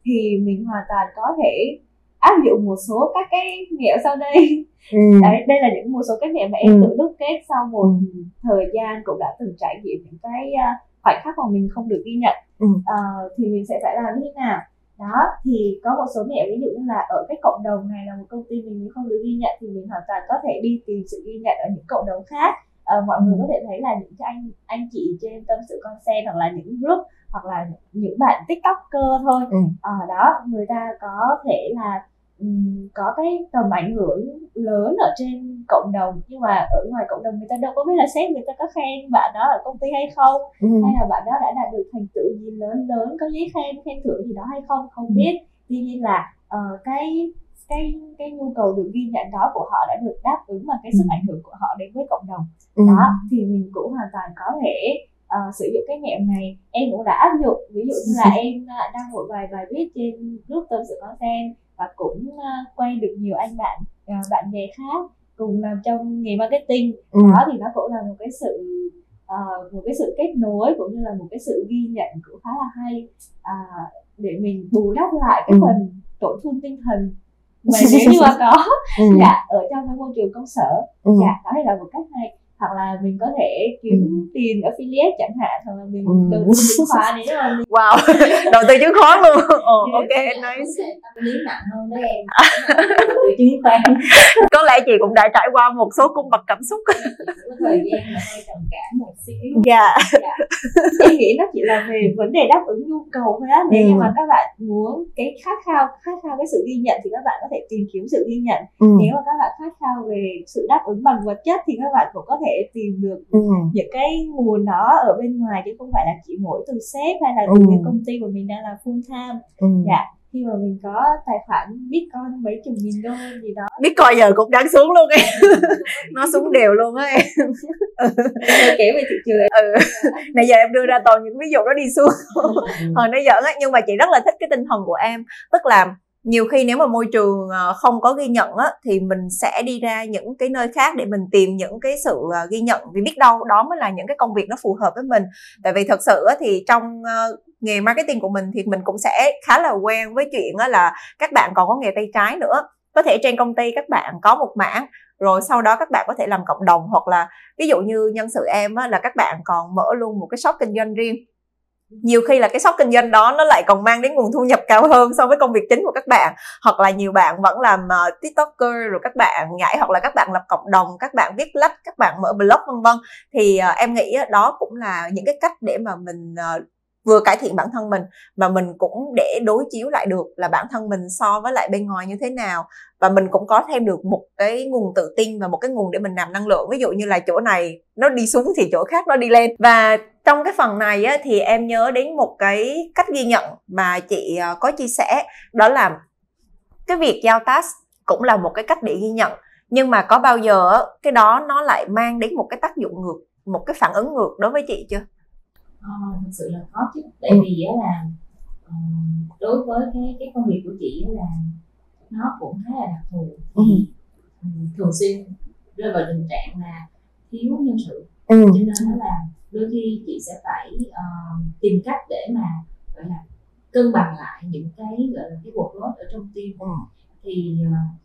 thì mình hoàn toàn có thể áp dụng một số các cái mẹo sau đây ừ. đấy đây là những một số cái mẹo mà em ừ. tự đúc kết sau một ừ. thời gian cũng đã từng trải nghiệm những cái uh, khoảnh khắc mà mình không được ghi nhận ừ. uh, thì mình sẽ phải làm như thế nào đó thì có một số mẹo ví dụ như là ở cái cộng đồng này là một công ty mình không được ghi nhận thì mình hoàn toàn có thể đi tìm sự ghi nhận ở những cộng đồng khác à, mọi người có thể thấy là những cái anh anh chị trên tâm sự con sen hoặc là những group hoặc là những bạn tiktoker thôi ừ. à, đó người ta có thể là um, có cái tầm ảnh hưởng lớn ở trên cộng đồng nhưng mà ở ngoài cộng đồng người ta đâu có biết là sếp người ta có khen bạn đó ở công ty hay không ừ. hay là bạn đó đã đạt được thành tựu gì lớn lớn có giấy khen khen thưởng gì đó hay không không ừ. biết tuy nhiên là uh, cái cái cái nhu cầu được ghi nhận đó của họ đã được đáp ứng và cái sức ừ. ảnh hưởng của họ đến với cộng đồng ừ. đó thì mình cũng hoàn toàn có thể uh, sử dụng cái mẹo này em cũng đã áp dụng ví dụ như là em uh, đăng một vài bài viết trên group tâm sự con sen và cũng uh, quen được nhiều anh bạn uh, bạn bè khác cùng làm trong nghề marketing ừ. đó thì nó cũng là một cái sự uh, một cái sự kết nối cũng như là một cái sự ghi nhận cũng khá là hay uh, để mình bù đắp lại cái ừ. phần tổn thương tinh thần mà nếu như mà có ừ. dạ ở trong cái môi trường công sở ừ. dạ đó là một cách hay hoặc là mình có thể kiếm ừ. tiền affiliate chẳng hạn hoặc là mình ừ. đầu tư chứng khoán nếu mà mình... wow đầu tư chứng khoán luôn oh, ok nice tâm lý nặng hơn đấy em đầu tư chứng khoán có lẽ chị cũng đã trải qua một số cung bậc cảm xúc thời gian mà hơi trầm cảm một xíu dạ yeah. em nghĩ nó chỉ là về vấn đề đáp ứng nhu cầu thôi á nếu ừ. như mà các bạn muốn cái khát khao khát khao cái sự ghi nhận thì các bạn có thể tìm kiếm sự ghi nhận ừ. nếu mà các bạn khát khao về sự đáp ứng bằng vật chất thì các bạn cũng có thể thể tìm được ừ. những cái nguồn đó ở bên ngoài chứ không phải là chỉ mỗi từ sếp hay là từ ừ. cái công ty của mình đang là full time. Ừ. dạ khi mà mình có tài khoản bitcoin mấy chục nghìn đô gì đó. Bitcoin giờ cũng đang xuống luôn em. Nó xuống đều luôn á em. Kể về thị trường. Ừ. Nãy giờ em đưa ra toàn những ví dụ đó đi xuống. Hồi nãy giỡn á nhưng mà chị rất là thích cái tinh thần của em. Tức là nhiều khi nếu mà môi trường ờ, không có ghi nhận á, thì mình sẽ đi ra những cái nơi khác để mình tìm những cái sự ờ, ghi nhận. Vì biết đâu đó mới là những cái công việc nó phù hợp với mình. Tại vì thật sự á, thì trong ờ, nghề marketing của mình thì mình cũng sẽ khá là quen với chuyện á, là các bạn còn có nghề tay trái nữa. Có thể trên công ty các bạn có một mảng rồi sau đó các bạn có thể làm cộng đồng hoặc là ví dụ như nhân sự em á, là các bạn còn mở luôn một cái shop kinh doanh riêng nhiều khi là cái shop kinh doanh đó nó lại còn mang đến nguồn thu nhập cao hơn so với công việc chính của các bạn. Hoặc là nhiều bạn vẫn làm uh, tiktoker rồi các bạn nhảy hoặc là các bạn lập cộng đồng các bạn viết lách các bạn mở blog vân vân. Thì uh, em nghĩ đó cũng là những cái cách để mà mình uh, vừa cải thiện bản thân mình mà mình cũng để đối chiếu lại được là bản thân mình so với lại bên ngoài như thế nào. Và mình cũng có thêm được một cái nguồn tự tin và một cái nguồn để mình làm năng lượng. Ví dụ như là chỗ này nó đi xuống thì chỗ khác nó đi lên. Và trong cái phần này á, thì em nhớ đến một cái cách ghi nhận mà chị à, có chia sẻ đó là cái việc giao task cũng là một cái cách để ghi nhận nhưng mà có bao giờ cái đó nó lại mang đến một cái tác dụng ngược một cái phản ứng ngược đối với chị chưa à, thật sự là có chứ tại ừ. vì là ờ, đối với cái cái công việc của chị là nó cũng khá là đặc thù ừ. thường xuyên rơi vào tình trạng là thiếu nhân sự ừ. cho nên là đôi khi chị sẽ phải uh, tìm cách để mà gọi là cân bằng lại những cái gọi là cái workload ở trong team ừ. thì uh,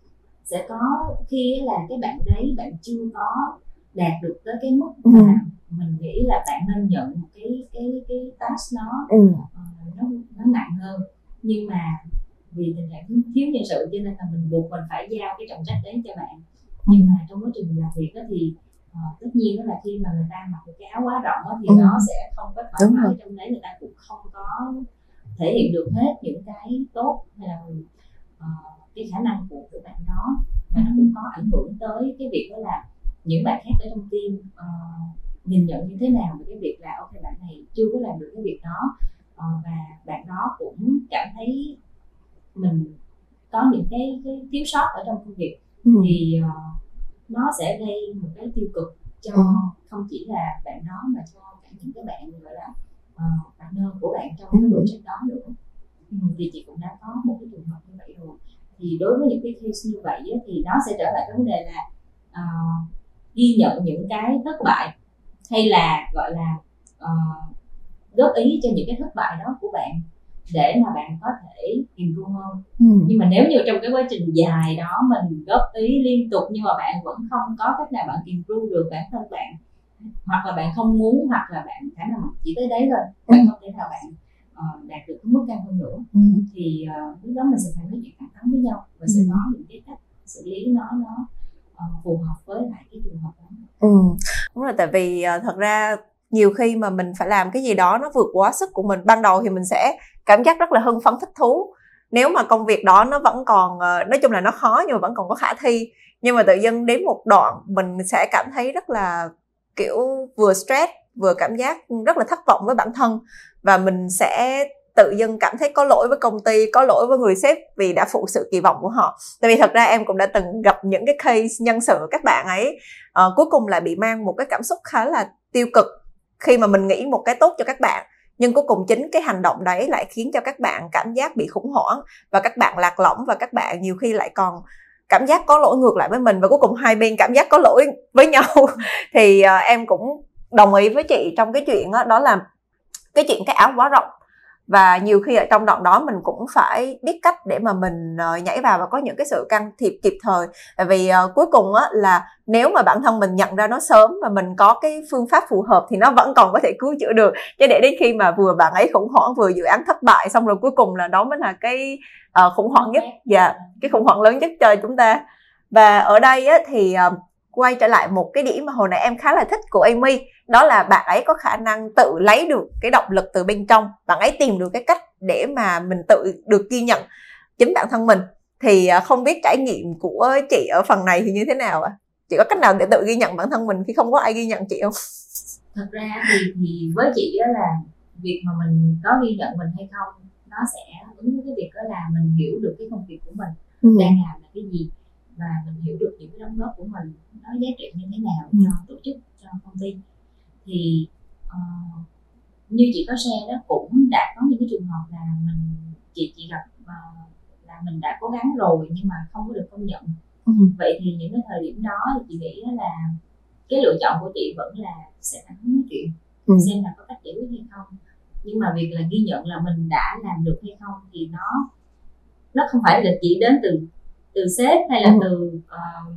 sẽ có khi là cái bạn đấy bạn chưa có đạt được tới cái mức mà ừ. mình nghĩ là bạn nên nhận một cái cái cái task nó ừ. uh, nó nó nặng hơn nhưng mà vì tình trạng thiếu nhân sự cho nên là mình buộc mình phải giao cái trọng trách đấy cho bạn nhưng mà trong quá trình làm việc đó thì uh, tất nhiên đó là khi mà người ta mặc cái áo quá rộng đó, thì ừ. nó sẽ không có thoải mái trong đấy người ta cũng không có thể hiện được hết những cái tốt hay là uh, cái khả năng của của bạn đó. Và nó cũng có ảnh hưởng tới cái việc đó là những bạn khác ở trong team uh, nhìn nhận như thế nào về cái việc là ok bạn này chưa có làm được cái việc đó. Uh, và bạn đó cũng cảm thấy mình có những cái, cái thiếu sót ở trong công việc. Ừ. thì uh, nó sẽ gây một cái tiêu cực cho ừ. không chỉ là bạn đó mà cho cả những cái bạn gọi là uh, partner của bạn trong ừ. cái project đó nữa ừ, thì chị cũng đã có một cái trường hợp như vậy rồi thì đối với những cái case như vậy á, thì nó sẽ trở lại cái vấn đề là uh, ghi nhận những cái thất bại hay là gọi là uh, góp ý cho những cái thất bại đó của bạn để mà bạn có thể improve hơn ừ. nhưng mà nếu như trong cái quá trình dài đó mình góp ý liên tục nhưng mà bạn vẫn không có cách nào bạn improve được bản thân bạn hoặc là bạn không muốn hoặc là bạn khả năng chỉ tới đấy thôi bạn ừ. không thể nào bạn uh, đạt được cái mức cao hơn nữa ừ. thì uh, lúc đó mình sẽ phải nói chuyện thẳng thắn với nhau và sẽ ừ. có những cái cách xử lý nó nó uh, phù hợp với lại cái trường hợp đó ừ. đúng rồi tại vì uh, thật ra nhiều khi mà mình phải làm cái gì đó nó vượt quá sức của mình ban đầu thì mình sẽ cảm giác rất là hưng phấn thích thú. Nếu mà công việc đó nó vẫn còn ờ, nói chung là nó khó nhưng mà vẫn còn có khả thi nhưng mà tự dưng đến một đoạn mình sẽ cảm thấy rất là kiểu vừa stress vừa cảm giác rất là thất vọng với bản thân. Và mình sẽ tự dưng cảm thấy có lỗi với công ty có lỗi với người sếp vì đã phụ sự kỳ vọng của họ. Tại vì thật ra em cũng đã từng gặp những cái case nhân sự của các bạn ấy uh, cuối cùng là bị mang một cái cảm xúc khá là tiêu cực khi mà mình nghĩ một cái tốt cho các bạn nhưng cuối cùng chính cái hành động đấy lại khiến cho các bạn cảm giác bị khủng hoảng và các bạn lạc lõng và các bạn nhiều khi lại còn cảm giác có lỗi ngược lại với mình. Và cuối cùng hai bên cảm giác có lỗi với nhau. Thì uh, em cũng đồng ý với chị trong cái chuyện đó, đó là cái chuyện cái áo quá rộng và nhiều khi ở trong đoạn đó mình cũng phải biết cách để mà mình uh, nhảy vào và có những cái sự can thiệp kịp thời. Tại vì uh, cuối cùng á là nếu mà bản thân mình nhận ra nó sớm và mình có cái phương pháp phù hợp thì nó vẫn còn có thể cứu chữa được. Chứ để đến khi mà vừa bạn ấy khủng hoảng vừa dự án thất bại xong rồi cuối cùng là đó mới là cái uh, khủng hoảng nhất. Dạ yeah, cái khủng hoảng lớn nhất cho chúng ta. Và ở đây á, thì uh, quay trở lại một cái điểm mà hồi nãy em khá là thích của Amy. Đó là bạn ấy có khả năng tự lấy được cái động lực từ bên trong. Bạn ấy tìm được cái cách để mà mình tự được ghi nhận chính bản thân mình. Thì à, không biết trải nghiệm của chị ở phần này thì như thế nào ạ? À? chị có cách nào để tự ghi nhận bản thân mình khi không có ai ghi nhận chị không? Thật ra thì, thì với chị đó là việc mà mình có ghi nhận mình hay không nó sẽ ứng với cái việc đó là mình hiểu được cái công việc của mình ừ. đang làm là cái gì và mình hiểu được những cái đóng góp của mình nó giá trị như thế nào ừ. cho tổ chức cho công ty thì uh, như chị có share đó cũng đã có những cái trường hợp là mình chị chị gặp uh, là mình đã cố gắng rồi nhưng mà không có được công nhận ừ. vậy thì những cái thời điểm đó thì chị nghĩ là cái lựa chọn của chị vẫn là sẽ thẳng nói chuyện ừ. xem là có cách giải quyết hay không nhưng mà việc là ghi nhận là mình đã làm được hay không thì nó nó không phải là chỉ đến từ từ sếp hay là ừ. từ uh,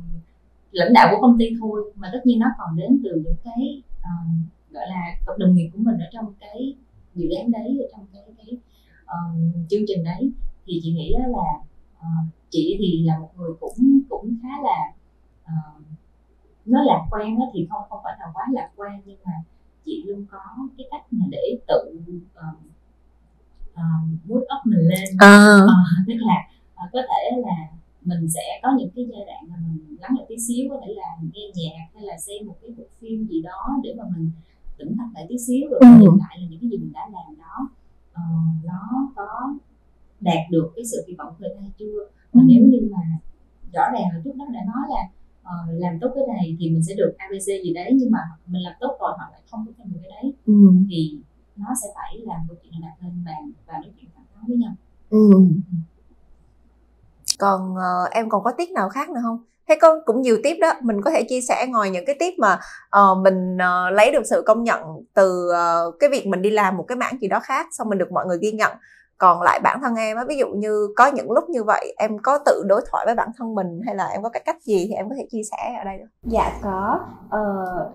lãnh đạo của công ty thôi mà tất nhiên nó còn đến từ những cái uh, gọi là cộng đồng nghiệp của mình ở trong cái dự án đấy ở trong cái cái um, chương trình đấy thì chị nghĩ là uh, chị thì là một người cũng cũng khá là uh, nói lạc quan đó thì không không phải là quá lạc quan nhưng mà chị luôn có cái cách mà để tự uh, uh, mood up mình lên à. uh, tức là uh, có thể là mình sẽ có những cái giai đoạn mà mình lắng lại tí xíu có thể là nghe nhạc hay là xem một cái bộ phim gì đó để mà mình tỉnh táo lại tí xíu rồi ừ. nhìn lại là những cái gì mình đã làm đó uh, nó có đạt được cái sự kỳ vọng của người ta chưa mà ừ. nếu như mà rõ ràng là trước đó đã nói là uh, làm tốt cái này thì mình sẽ được abc gì đấy nhưng mà mình làm tốt rồi họ lại không có thêm được cái đấy ừ. thì nó sẽ phải làm câu chuyện đặt lên bàn và nói chuyện thẳng thắn với nhau ừ còn uh, em còn có tiết nào khác nữa không? Thế con cũng nhiều tiếp đó mình có thể chia sẻ ngoài những cái tiếp mà uh, mình uh, lấy được sự công nhận từ uh, cái việc mình đi làm một cái mảng gì đó khác xong mình được mọi người ghi nhận. Còn lại bản thân em á ví dụ như có những lúc như vậy em có tự đối thoại với bản thân mình hay là em có cái cách gì thì em có thể chia sẻ ở đây được? Dạ có. Ờ,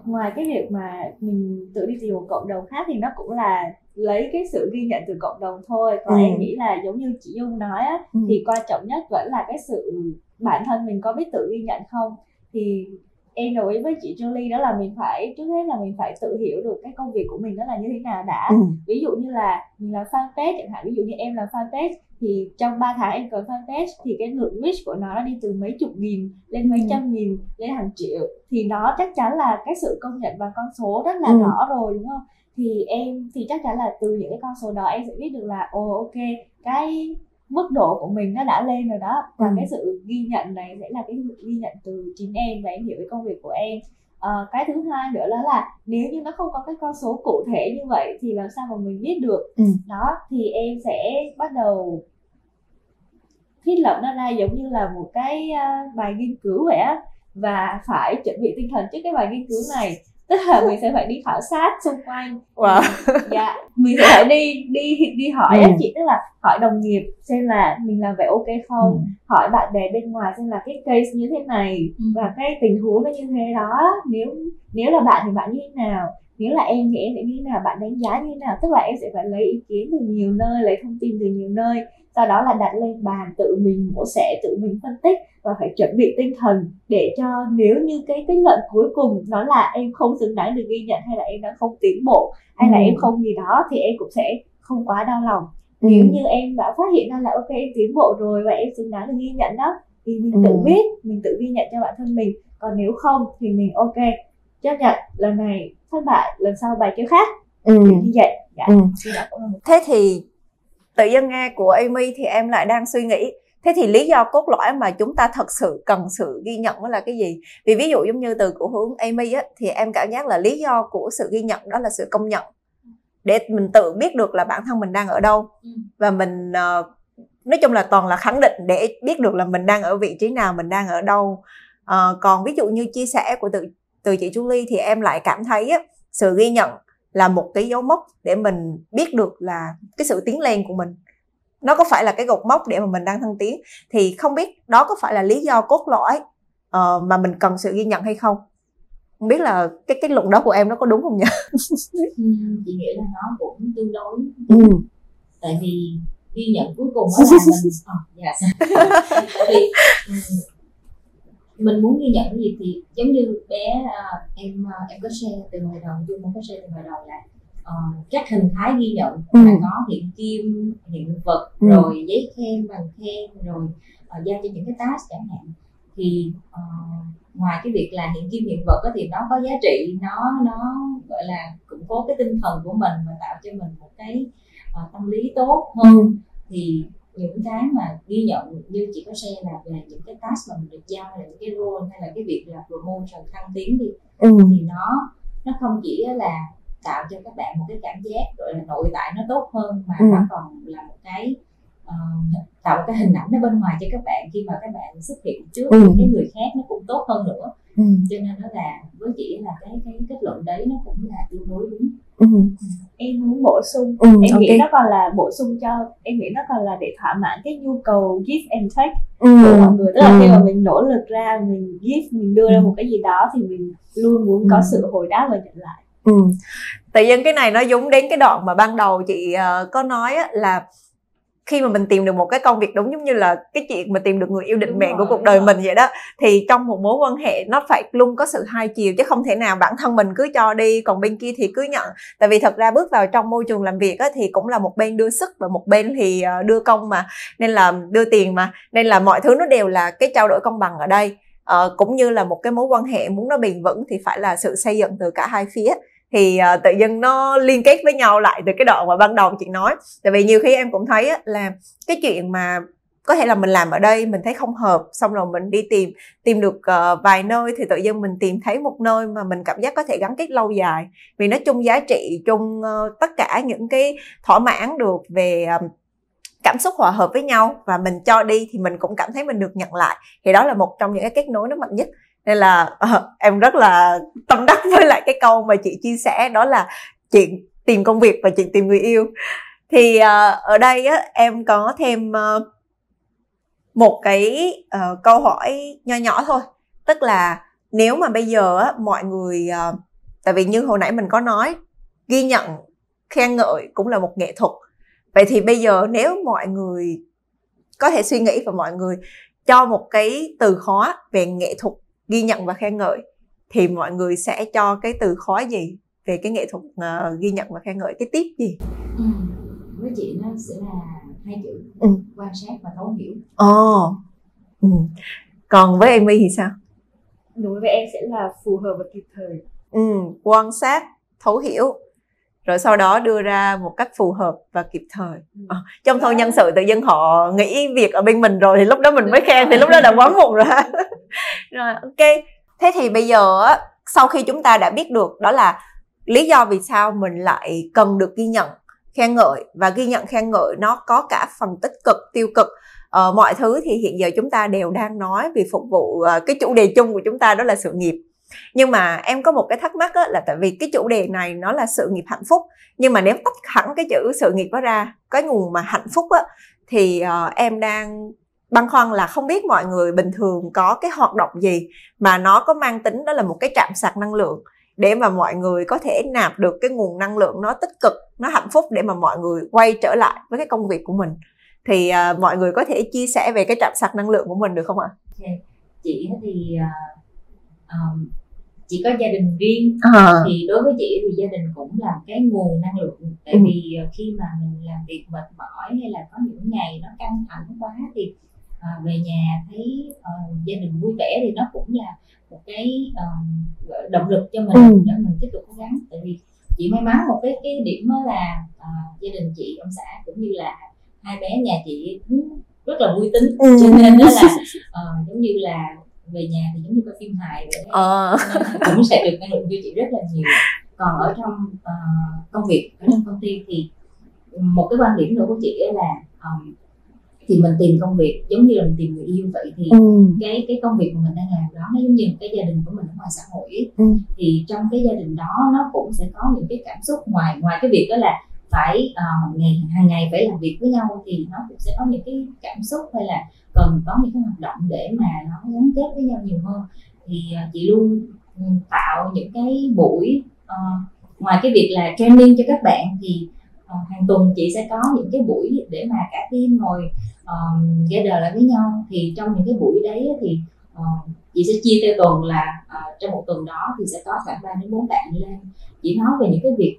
ngoài cái việc mà mình tự đi tìm một cộng đồng khác thì nó cũng là lấy cái sự ghi nhận từ cộng đồng thôi còn ừ. em nghĩ là giống như chị dung nói á, ừ. thì quan trọng nhất vẫn là cái sự bản thân mình có biết tự ghi nhận không thì em đồng ý với chị Julie đó là mình phải trước hết là mình phải tự hiểu được cái công việc của mình nó là như thế nào đã ừ. ví dụ như là mình làm fanpage chẳng hạn ví dụ như em làm fanpage thì trong 3 tháng em cần fanpage thì cái lượng reach của nó, nó đi từ mấy chục nghìn lên mấy ừ. trăm nghìn lên hàng triệu thì nó chắc chắn là cái sự công nhận và con số rất là ừ. rõ rồi đúng không thì em thì chắc chắn là từ những cái con số đó em sẽ biết được là ồ ok cái mức độ của mình nó đã lên rồi đó. Và ừ. cái sự ghi nhận này sẽ là cái sự ghi nhận từ chính em và em hiểu cái công việc của em. À, cái thứ hai nữa đó là nếu như nó không có cái con số cụ thể như vậy thì làm sao mà mình biết được? Ừ. đó thì em sẽ bắt đầu thiết lập nó ra giống như là một cái uh, bài nghiên cứu vậy á. Và phải chuẩn bị tinh thần trước cái bài nghiên cứu này tức là mình sẽ phải đi khảo sát xung quanh wow. dạ mình sẽ phải đi đi đi hỏi ừ. chị tức là hỏi đồng nghiệp xem là mình làm vậy ok không ừ. hỏi bạn bè bên ngoài xem là cái case như thế này ừ. và cái tình huống nó như thế đó nếu nếu là bạn thì bạn như thế nào nếu là em thì em sẽ như thế nào bạn đánh giá như thế nào tức là em sẽ phải lấy ý kiến từ nhiều nơi lấy thông tin từ nhiều nơi sau đó là đặt lên bàn tự mình mổ xẻ tự mình phân tích và phải chuẩn bị tinh thần để cho nếu như cái kết luận cuối cùng nó là em không xứng đáng được ghi nhận hay là em đã không tiến bộ hay là ừ. em không gì đó thì em cũng sẽ không quá đau lòng ừ. nếu như em đã phát hiện ra là ok em tiến bộ rồi và em xứng đáng được ghi nhận đó thì mình ừ. tự biết mình tự ghi nhận cho bản thân mình còn nếu không thì mình ok chấp nhận lần này thất bại lần sau bài chơi khác ừ. như vậy dạ. ừ. thế thì tự dân nghe của Amy thì em lại đang suy nghĩ. Thế thì lý do cốt lõi mà chúng ta thật sự cần sự ghi nhận đó là cái gì? Vì ví dụ giống như từ của hướng Amy á thì em cảm giác là lý do của sự ghi nhận đó là sự công nhận. Để mình tự biết được là bản thân mình đang ở đâu. Ừ. và mình uh, nói chung là toàn là khẳng định để biết được là mình đang ở vị trí nào mình đang ở đâu. Uh, còn ví dụ như chia sẻ của từ từ chị Julie thì em lại cảm thấy á, sự ghi nhận là một cái dấu mốc để mình biết được là cái sự tiến lên của mình. Nó có phải là cái gột mốc để mà mình đang thăng tiến? Thì không biết đó có phải là lý do cốt lõi uh, mà mình cần sự ghi nhận hay không? Không biết là cái cái luận đó của em nó có đúng không nhỉ? Ừ, chị nghĩ là nó cũng tương đối. Ừ. tại vì ghi nhận cuối cùng đó là mình oh, dạ. tại vì ừ, mình muốn ghi nhận cái gì thì giống như bé uh, em uh, em có share từ ngoài đầu chung cũng có share từ ngoài đầu là uh, các hình thái ghi nhận ừ. là có hiện kim hiện vật ừ. rồi giấy khen bằng khen rồi uh, giao cho những cái task chẳng hạn thì uh, ngoài cái việc là hiện kim hiện vật đó, thì nó có giá trị nó nó gọi là củng cố cái tinh thần của mình và tạo cho mình một cái uh, tâm lý tốt hơn ừ. thì những cái mà ghi nhận như chị có share là về những cái task mà mình được giao hay là những cái role hay là cái việc là promotion thăng tiến đi ừ. thì nó nó không chỉ là tạo cho các bạn một cái cảm giác gọi là nội tại nó tốt hơn mà ừ. nó còn là một cái uh, tạo một cái hình ảnh ở bên ngoài cho các bạn khi mà các bạn xuất hiện trước ừ. những cái người khác nó cũng tốt hơn nữa ừ. cho nên nó là với chị là cái cái kết luận đấy nó cũng là tương đối đúng ừ. em muốn bổ sung ừ, em okay. nghĩ nó còn là bổ sung cho em nghĩ nó còn là để thỏa mãn cái nhu cầu give and take ừ. của mọi người tức là ừ. khi mà mình nỗ lực ra mình give mình đưa ra ừ. một cái gì đó thì mình luôn muốn có ừ. sự hồi đáp và nhận lại ừ. tự nhiên cái này nó giống đến cái đoạn mà ban đầu chị uh, có nói á, là khi mà mình tìm được một cái công việc đúng giống như là cái chuyện mà tìm được người yêu định mệnh của cuộc đời mình vậy đó thì trong một mối quan hệ nó phải luôn có sự hai chiều chứ không thể nào bản thân mình cứ cho đi còn bên kia thì cứ nhận. Tại vì thật ra bước vào trong môi trường làm việc á, thì cũng là một bên đưa sức và một bên thì ờ, đưa công mà nên là đưa tiền mà. Nên là mọi thứ nó đều là cái trao đổi công bằng ở đây. Uh, cũng như là một cái mối quan hệ muốn nó bền vững thì phải là sự xây dựng từ cả hai phía thì uh, tự dưng nó liên kết với nhau lại từ cái đoạn mà ban đầu chị nói. Tại vì nhiều khi em cũng thấy á, là cái chuyện mà có thể là mình làm ở đây mình thấy không hợp xong rồi mình đi tìm tìm được uh, vài nơi thì tự dưng mình tìm thấy một nơi mà mình cảm giác có thể gắn kết lâu dài. Vì nó chung giá trị chung uh, tất cả những cái thỏa mãn được về um, cảm xúc hòa hợp với nhau và mình cho đi thì mình cũng cảm thấy mình được nhận lại. Thì đó là một trong những cái kết nối nó mạnh nhất nên là uh, em rất là tâm đắc với lại cái câu mà chị chia sẻ đó là chuyện tìm công việc và chuyện tìm người yêu. Thì uh, ở đây á em có thêm uh, một cái uh, câu hỏi nho nhỏ thôi. Tức là nếu mà bây giờ á mọi người uh, tại vì như hồi nãy mình có nói ghi nhận khen ngợi cũng là một nghệ thuật. Vậy thì bây giờ nếu mọi người có thể suy nghĩ và mọi người cho một cái từ khóa về nghệ thuật ghi nhận và khen ngợi thì mọi người sẽ cho cái từ khóa gì về cái nghệ thuật uh, ghi nhận và khen ngợi cái tiếp gì ừ. với chị nó sẽ là hai chữ ừ. quan sát và thấu hiểu ồ oh. ừ. còn với Amy thì sao đối với em sẽ là phù hợp và kịp thời ừ, quan sát thấu hiểu rồi sau đó đưa ra một cách phù hợp và kịp thời. À, trong thôi nhân sự tự dưng họ nghĩ việc ở bên mình rồi thì lúc đó mình mới khen thì lúc đó là quá muộn rồi. Rồi ok. Thế thì bây giờ sau khi chúng ta đã biết được đó là lý do vì sao mình lại cần được ghi nhận khen ngợi và ghi nhận khen ngợi nó có cả phần tích cực tiêu cực uh, mọi thứ thì hiện giờ chúng ta đều đang nói vì phục vụ uh, cái chủ đề chung của chúng ta đó là sự nghiệp nhưng mà em có một cái thắc mắc á, là tại vì cái chủ đề này nó là sự nghiệp hạnh phúc nhưng mà nếu tách hẳn cái chữ sự nghiệp đó ra cái nguồn mà hạnh phúc á thì uh, em đang băn khoăn là không biết mọi người bình thường có cái hoạt động gì mà nó có mang tính đó là một cái trạm sạc năng lượng để mà mọi người có thể nạp được cái nguồn năng lượng nó tích cực nó hạnh phúc để mà mọi người quay trở lại với cái công việc của mình thì uh, mọi người có thể chia sẻ về cái trạm sạc năng lượng của mình được không ạ? Okay. Chị thì uh, um, chị có gia đình riêng à. thì đối với chị thì gia đình cũng là cái nguồn năng lượng tại ừ. vì ờ, khi mà mình làm việc mệt mỏi hay là có những ngày nó căng thẳng quá thì uh, về nhà thấy uh, gia đình vui vẻ thì nó cũng là một cái uh, động lực cho mình ừ. để mình tiếp tục cố gắng tại vì chị may mắn một cái cái điểm đó là uh, gia đình chị ông xã cũng như là hai bé nhà chị rất là vui tính ừ. cho nên đó là uh, giống như là về nhà thì giống như coi phim hài vậy ờ. cũng sẽ được năng lượng cho chị rất là nhiều còn ở trong uh, công việc ở trong công ty thì một cái quan điểm nữa của chị là um, thì mình tìm công việc giống như là mình tìm người yêu vậy thì ừ. cái cái công việc mà mình đang làm đó nó giống như một cái gia đình của mình ở ngoài xã hội ừ. thì trong cái gia đình đó nó cũng sẽ có những cái cảm xúc ngoài ngoài cái việc đó là phải uh, ngày hàng ngày phải làm việc với nhau thì nó cũng sẽ có những cái cảm xúc hay là cần có những cái hoạt động để mà nó gắn kết với nhau nhiều hơn. Thì uh, chị luôn ừ, tạo những cái buổi uh, ngoài cái việc là training cho các bạn thì uh, hàng tuần chị sẽ có những cái buổi để mà cả team ngồi uh, gather lại với nhau. Thì trong những cái buổi đấy thì uh, chị sẽ chia theo tuần là uh, trong một tuần đó thì sẽ có khoảng 3 đến 4 bạn lên. Chỉ nói về những cái việc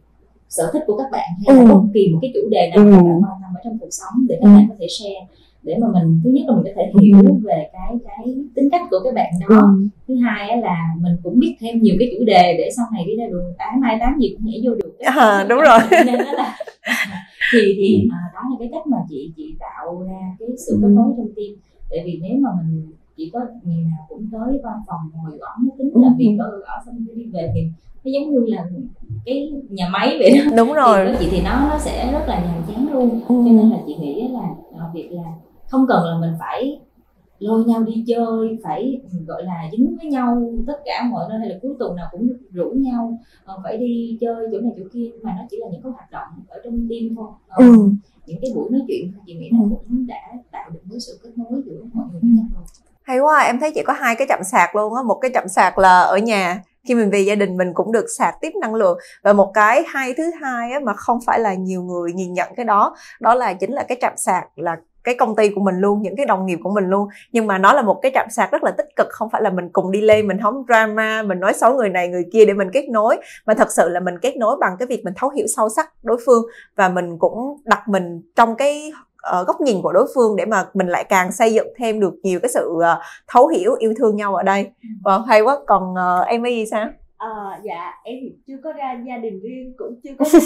sở thích của các bạn hay là ừ. bất kỳ một cái chủ đề nào ừ. các bạn quan tâm ở trong cuộc sống để các ừ. bạn có thể share để mà mình thứ nhất là mình có thể hiểu ừ. về cái cái tính cách của các bạn đó ừ. thứ hai là mình cũng biết thêm nhiều cái chủ đề để sau này đi ra đường tám mai tám gì cũng nhảy vô được à, đúng rồi nên đó là thì thì à, đó là cái cách mà chị chị tạo ra cái sự kết nối trong tim tại vì nếu mà mình chỉ có ngày nào cũng tới văn phòng ngồi gõ máy tính làm việc ở ở xong đi về thì nó giống như là cái nhà máy vậy đó. Đúng rồi. thì chị thì nó nó sẽ rất là nhàm chán luôn. Ừ. cho nên là chị nghĩ là việc là không cần là mình phải lôi nhau đi chơi phải gọi là dính với nhau tất cả mọi nơi hay là cuối tuần nào cũng rủ nhau ờ, phải đi chơi chỗ này chỗ kia. Mà nó chỉ là những cái hoạt động ở trong team thôi. Ờ, ừ. những cái buổi nói chuyện chị nghĩ nó ừ. cũng đã tạo được cái sự kết nối giữa mọi người với nhau hay quá em thấy chị có hai cái chậm sạc luôn á. Một cái chậm sạc là ở nhà. Khi mình về gia đình mình cũng được sạc tiếp năng lượng. Và một cái hay thứ hai á, mà không phải là nhiều người nhìn nhận cái đó đó là chính là cái chậm sạc là cái công ty của mình luôn những cái đồng nghiệp của mình luôn. Nhưng mà nó là một cái chạm sạc rất là tích cực không phải là mình cùng đi lên mình hóng drama mình nói xấu người này người kia để mình kết nối. Mà thật sự là mình kết nối bằng cái việc mình thấu hiểu sâu sắc đối phương. Và mình cũng đặt mình trong cái uh, góc nhìn của đối phương để mà mình lại càng xây dựng thêm được nhiều cái sự uh, thấu hiểu yêu thương nhau ở đây. Và hay quá. Còn uh, em ấy gì sao? À, dạ em thì chưa có ra gia đình riêng cũng chưa có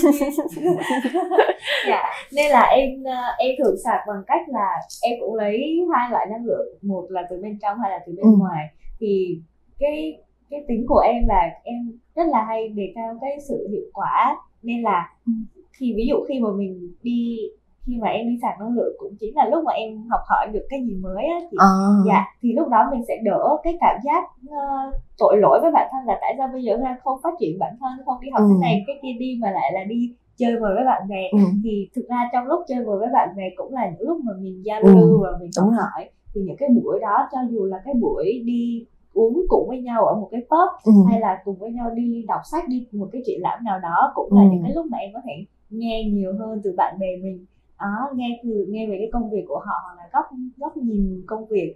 dạ nên là em em thường sạc bằng cách là em cũng lấy hai loại năng lượng một là từ bên trong hay là từ bên ừ. ngoài. Thì cái cái tính của em là em rất là hay đề cao cái sự hiệu quả. Nên là ừ. thì ví dụ khi mà mình đi khi mà em đi sạc năng lượng cũng chính là lúc mà em học hỏi được cái gì mới á thì à. dạ thì lúc đó mình sẽ đỡ cái cảm giác uh, tội lỗi với bản thân là tại sao bây giờ ra không phát triển bản thân không đi học ừ. cái này cái kia đi mà lại là đi chơi bời với bạn bè ừ. thì thực ra trong lúc chơi bời với bạn bè cũng là những lúc mà mình giao Ừ, lưu và mình học hỏi thì những cái buổi đó cho dù là cái buổi đi uống cùng với nhau ở một cái pub Ừ. hay là cùng với nhau đi đọc sách đi một cái triển lãm nào đó cũng là Ừ. những cái lúc mà em có thể nghe nhiều hơn từ bạn bè mình đó nghe từ nghe về cái công việc của họ hoặc là góc góc nhìn công việc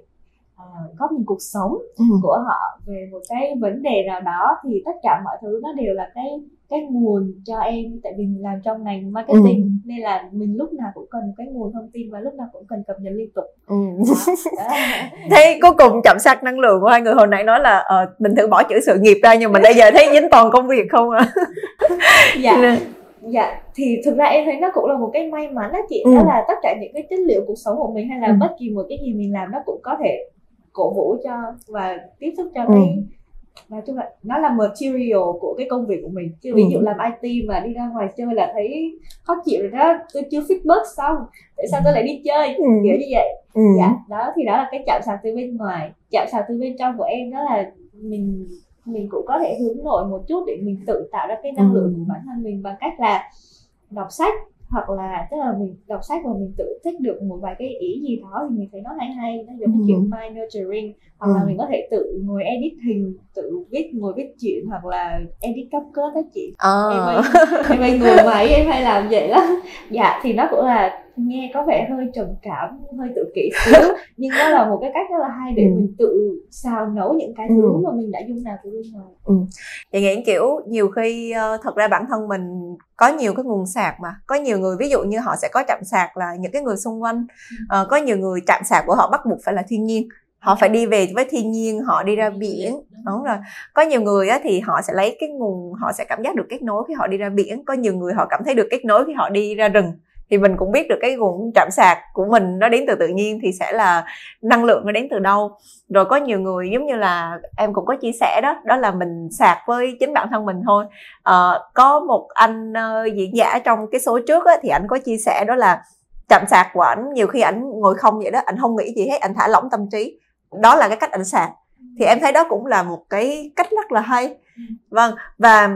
à, góc nhìn cuộc sống Ừ. của họ về một cái vấn đề nào đó thì tất cả mọi thứ nó đều là cái cái nguồn cho em tại vì mình làm trong ngành marketing Ừ. nên là mình lúc nào cũng cần cái nguồn thông tin và lúc nào cũng cần cập nhật liên tục Ừ. đó. Thế cuối cùng chậm sạc năng lượng của hai người hồi nãy nói là ờ, mình thử bỏ chữ sự nghiệp ra nhưng mà bây giờ thấy dính toàn công việc không à dạ dạ thì thực ra em thấy nó cũng là một cái may mắn á chị Ừ. đó là tất cả những cái chất liệu cuộc sống của mình hay là Ừ. bất kỳ một cái gì mình làm nó cũng có thể cổ vũ cho và tiếp sức cho Ừ. cái nói chung là nó là material của cái công việc của mình chứ ví Ừ. dụ làm IT mà đi ra ngoài chơi là thấy khó chịu rồi đó tôi chưa bước xong tại sao tôi lại đi chơi Ừ. kiểu như vậy ừ. dạ đó thì đó là cái chạm sạc từ bên ngoài chạm sạc từ bên trong của em đó là mình mình cũng có thể hướng nội một chút để mình tự tạo ra cái năng Ừ. lượng của bản thân mình bằng cách là đọc sách hoặc là tức là mình đọc sách và mình tự thích được một vài cái ý gì đó thì mình thấy nó hay hay nó giống như Ừ. kiểu mind nurturing hoặc là Ừ. mình có thể tự ngồi edit hình tự viết ngồi viết chuyện hoặc là edit cấp code đó chị Ờ. em hay em hay ngồi máy em hay làm vậy lắm dạ thì nó cũng là nghe có vẻ hơi trầm cảm hơi tự kỷ xíu nhưng nó là một cái cách rất là hay để Ừ. mình tự xào nấu những cái Ừ. thứ mà mình đã dung nạp từ bên ngoài Chị nghĩ kiểu nhiều khi ờ, thật ra bản thân mình có nhiều cái nguồn sạc mà có nhiều người ví dụ như họ sẽ có chạm sạc là những cái người xung quanh Ờ, có nhiều người chạm sạc của họ bắt buộc phải là thiên nhiên họ phải đi về với thiên nhiên họ đi ra biển. Đúng rồi. Có nhiều người á, thì họ sẽ lấy cái nguồn họ sẽ cảm giác được kết nối khi họ đi ra biển. Có nhiều người họ cảm thấy được kết nối khi họ đi ra rừng. Thì mình cũng biết được cái nguồn chạm sạc của mình nó đến từ tự nhiên thì sẽ là năng lượng nó đến từ đâu. Rồi có nhiều người giống như là em cũng có chia sẻ đó đó là mình sạc với chính bản thân mình thôi. Ờ, có một anh ờ, diễn giả trong cái số trước á, thì anh có chia sẻ đó là chạm sạc của ảnh nhiều khi ảnh ngồi không vậy đó ảnh không nghĩ gì hết ảnh thả lỏng tâm trí đó là cái cách ảnh sạc thì em thấy đó cũng là một cái cách rất là hay. Vâng và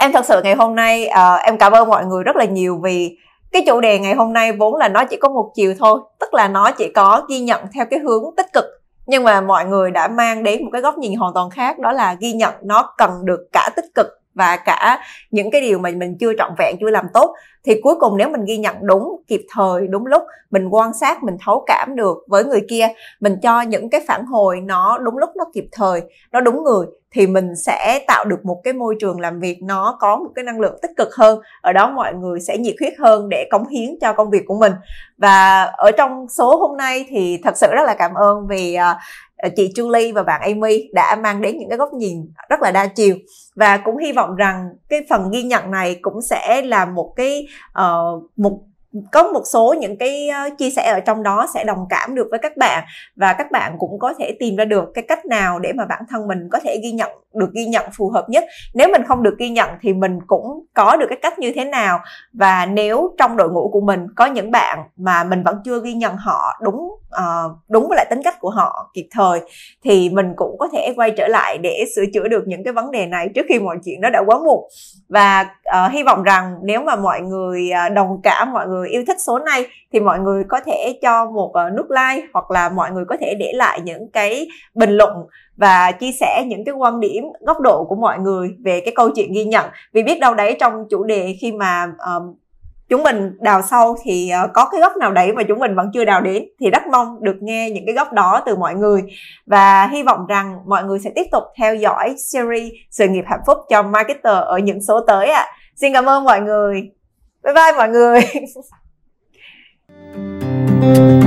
em thật sự ngày hôm nay uh, em cảm ơn mọi người rất là nhiều vì cái chủ đề ngày hôm nay vốn là nó chỉ có một chiều thôi tức là nó chỉ có ghi nhận theo cái hướng tích cực nhưng mà mọi người đã mang đến một cái góc nhìn hoàn toàn khác đó là ghi nhận nó cần được cả tích cực và cả những cái điều mà mình chưa trọn vẹn chưa làm tốt. Thì cuối cùng nếu mình ghi nhận đúng kịp thời đúng lúc mình quan sát mình thấu cảm được với người kia mình cho những cái phản hồi nó đúng lúc nó kịp thời nó đúng người thì mình sẽ tạo được một cái môi trường làm việc nó có một cái năng lượng tích cực hơn. Ở đó mọi người sẽ nhiệt huyết hơn để cống hiến cho công việc của mình. Và ở trong số hôm nay thì thật sự rất là cảm ơn vì uh, Ờ, chị Julie và bạn Amy đã mang đến những cái góc nhìn rất là đa chiều. Và cũng hy vọng rằng cái phần ghi nhận này cũng sẽ là một cái ờ, uh, một có một số những cái ờ, chia sẻ ở trong đó sẽ đồng cảm được với các bạn và các bạn cũng có thể tìm ra được cái cách nào để mà bản thân mình có thể ghi nhận được ghi nhận phù hợp nhất. Nếu mình không được ghi nhận thì mình cũng có được cái cách như thế nào và nếu trong đội ngũ của mình có những bạn mà mình vẫn chưa ghi nhận họ đúng uh, đúng với lại tính cách của họ kịp thời thì mình cũng có thể quay trở lại để sửa chữa được những cái vấn đề này trước khi mọi chuyện nó đã quá muộn. Và uh, hy vọng rằng nếu mà mọi người đồng cảm mọi người yêu thích số này thì mọi người có thể cho một ờ, nút like hoặc là mọi người có thể để lại những cái bình luận và chia sẻ những cái quan điểm góc độ của mọi người về cái câu chuyện ghi nhận. Vì biết đâu đấy trong chủ đề khi mà um, chúng mình đào sâu thì uh, có cái góc nào đấy mà chúng mình vẫn chưa đào đến thì rất mong được nghe những cái góc đó từ mọi người. Và hy vọng rằng mọi người sẽ tiếp tục theo dõi series sự nghiệp hạnh phúc cho marketer ở những số tới ạ. À. xin cảm ơn mọi người bye bye mọi người.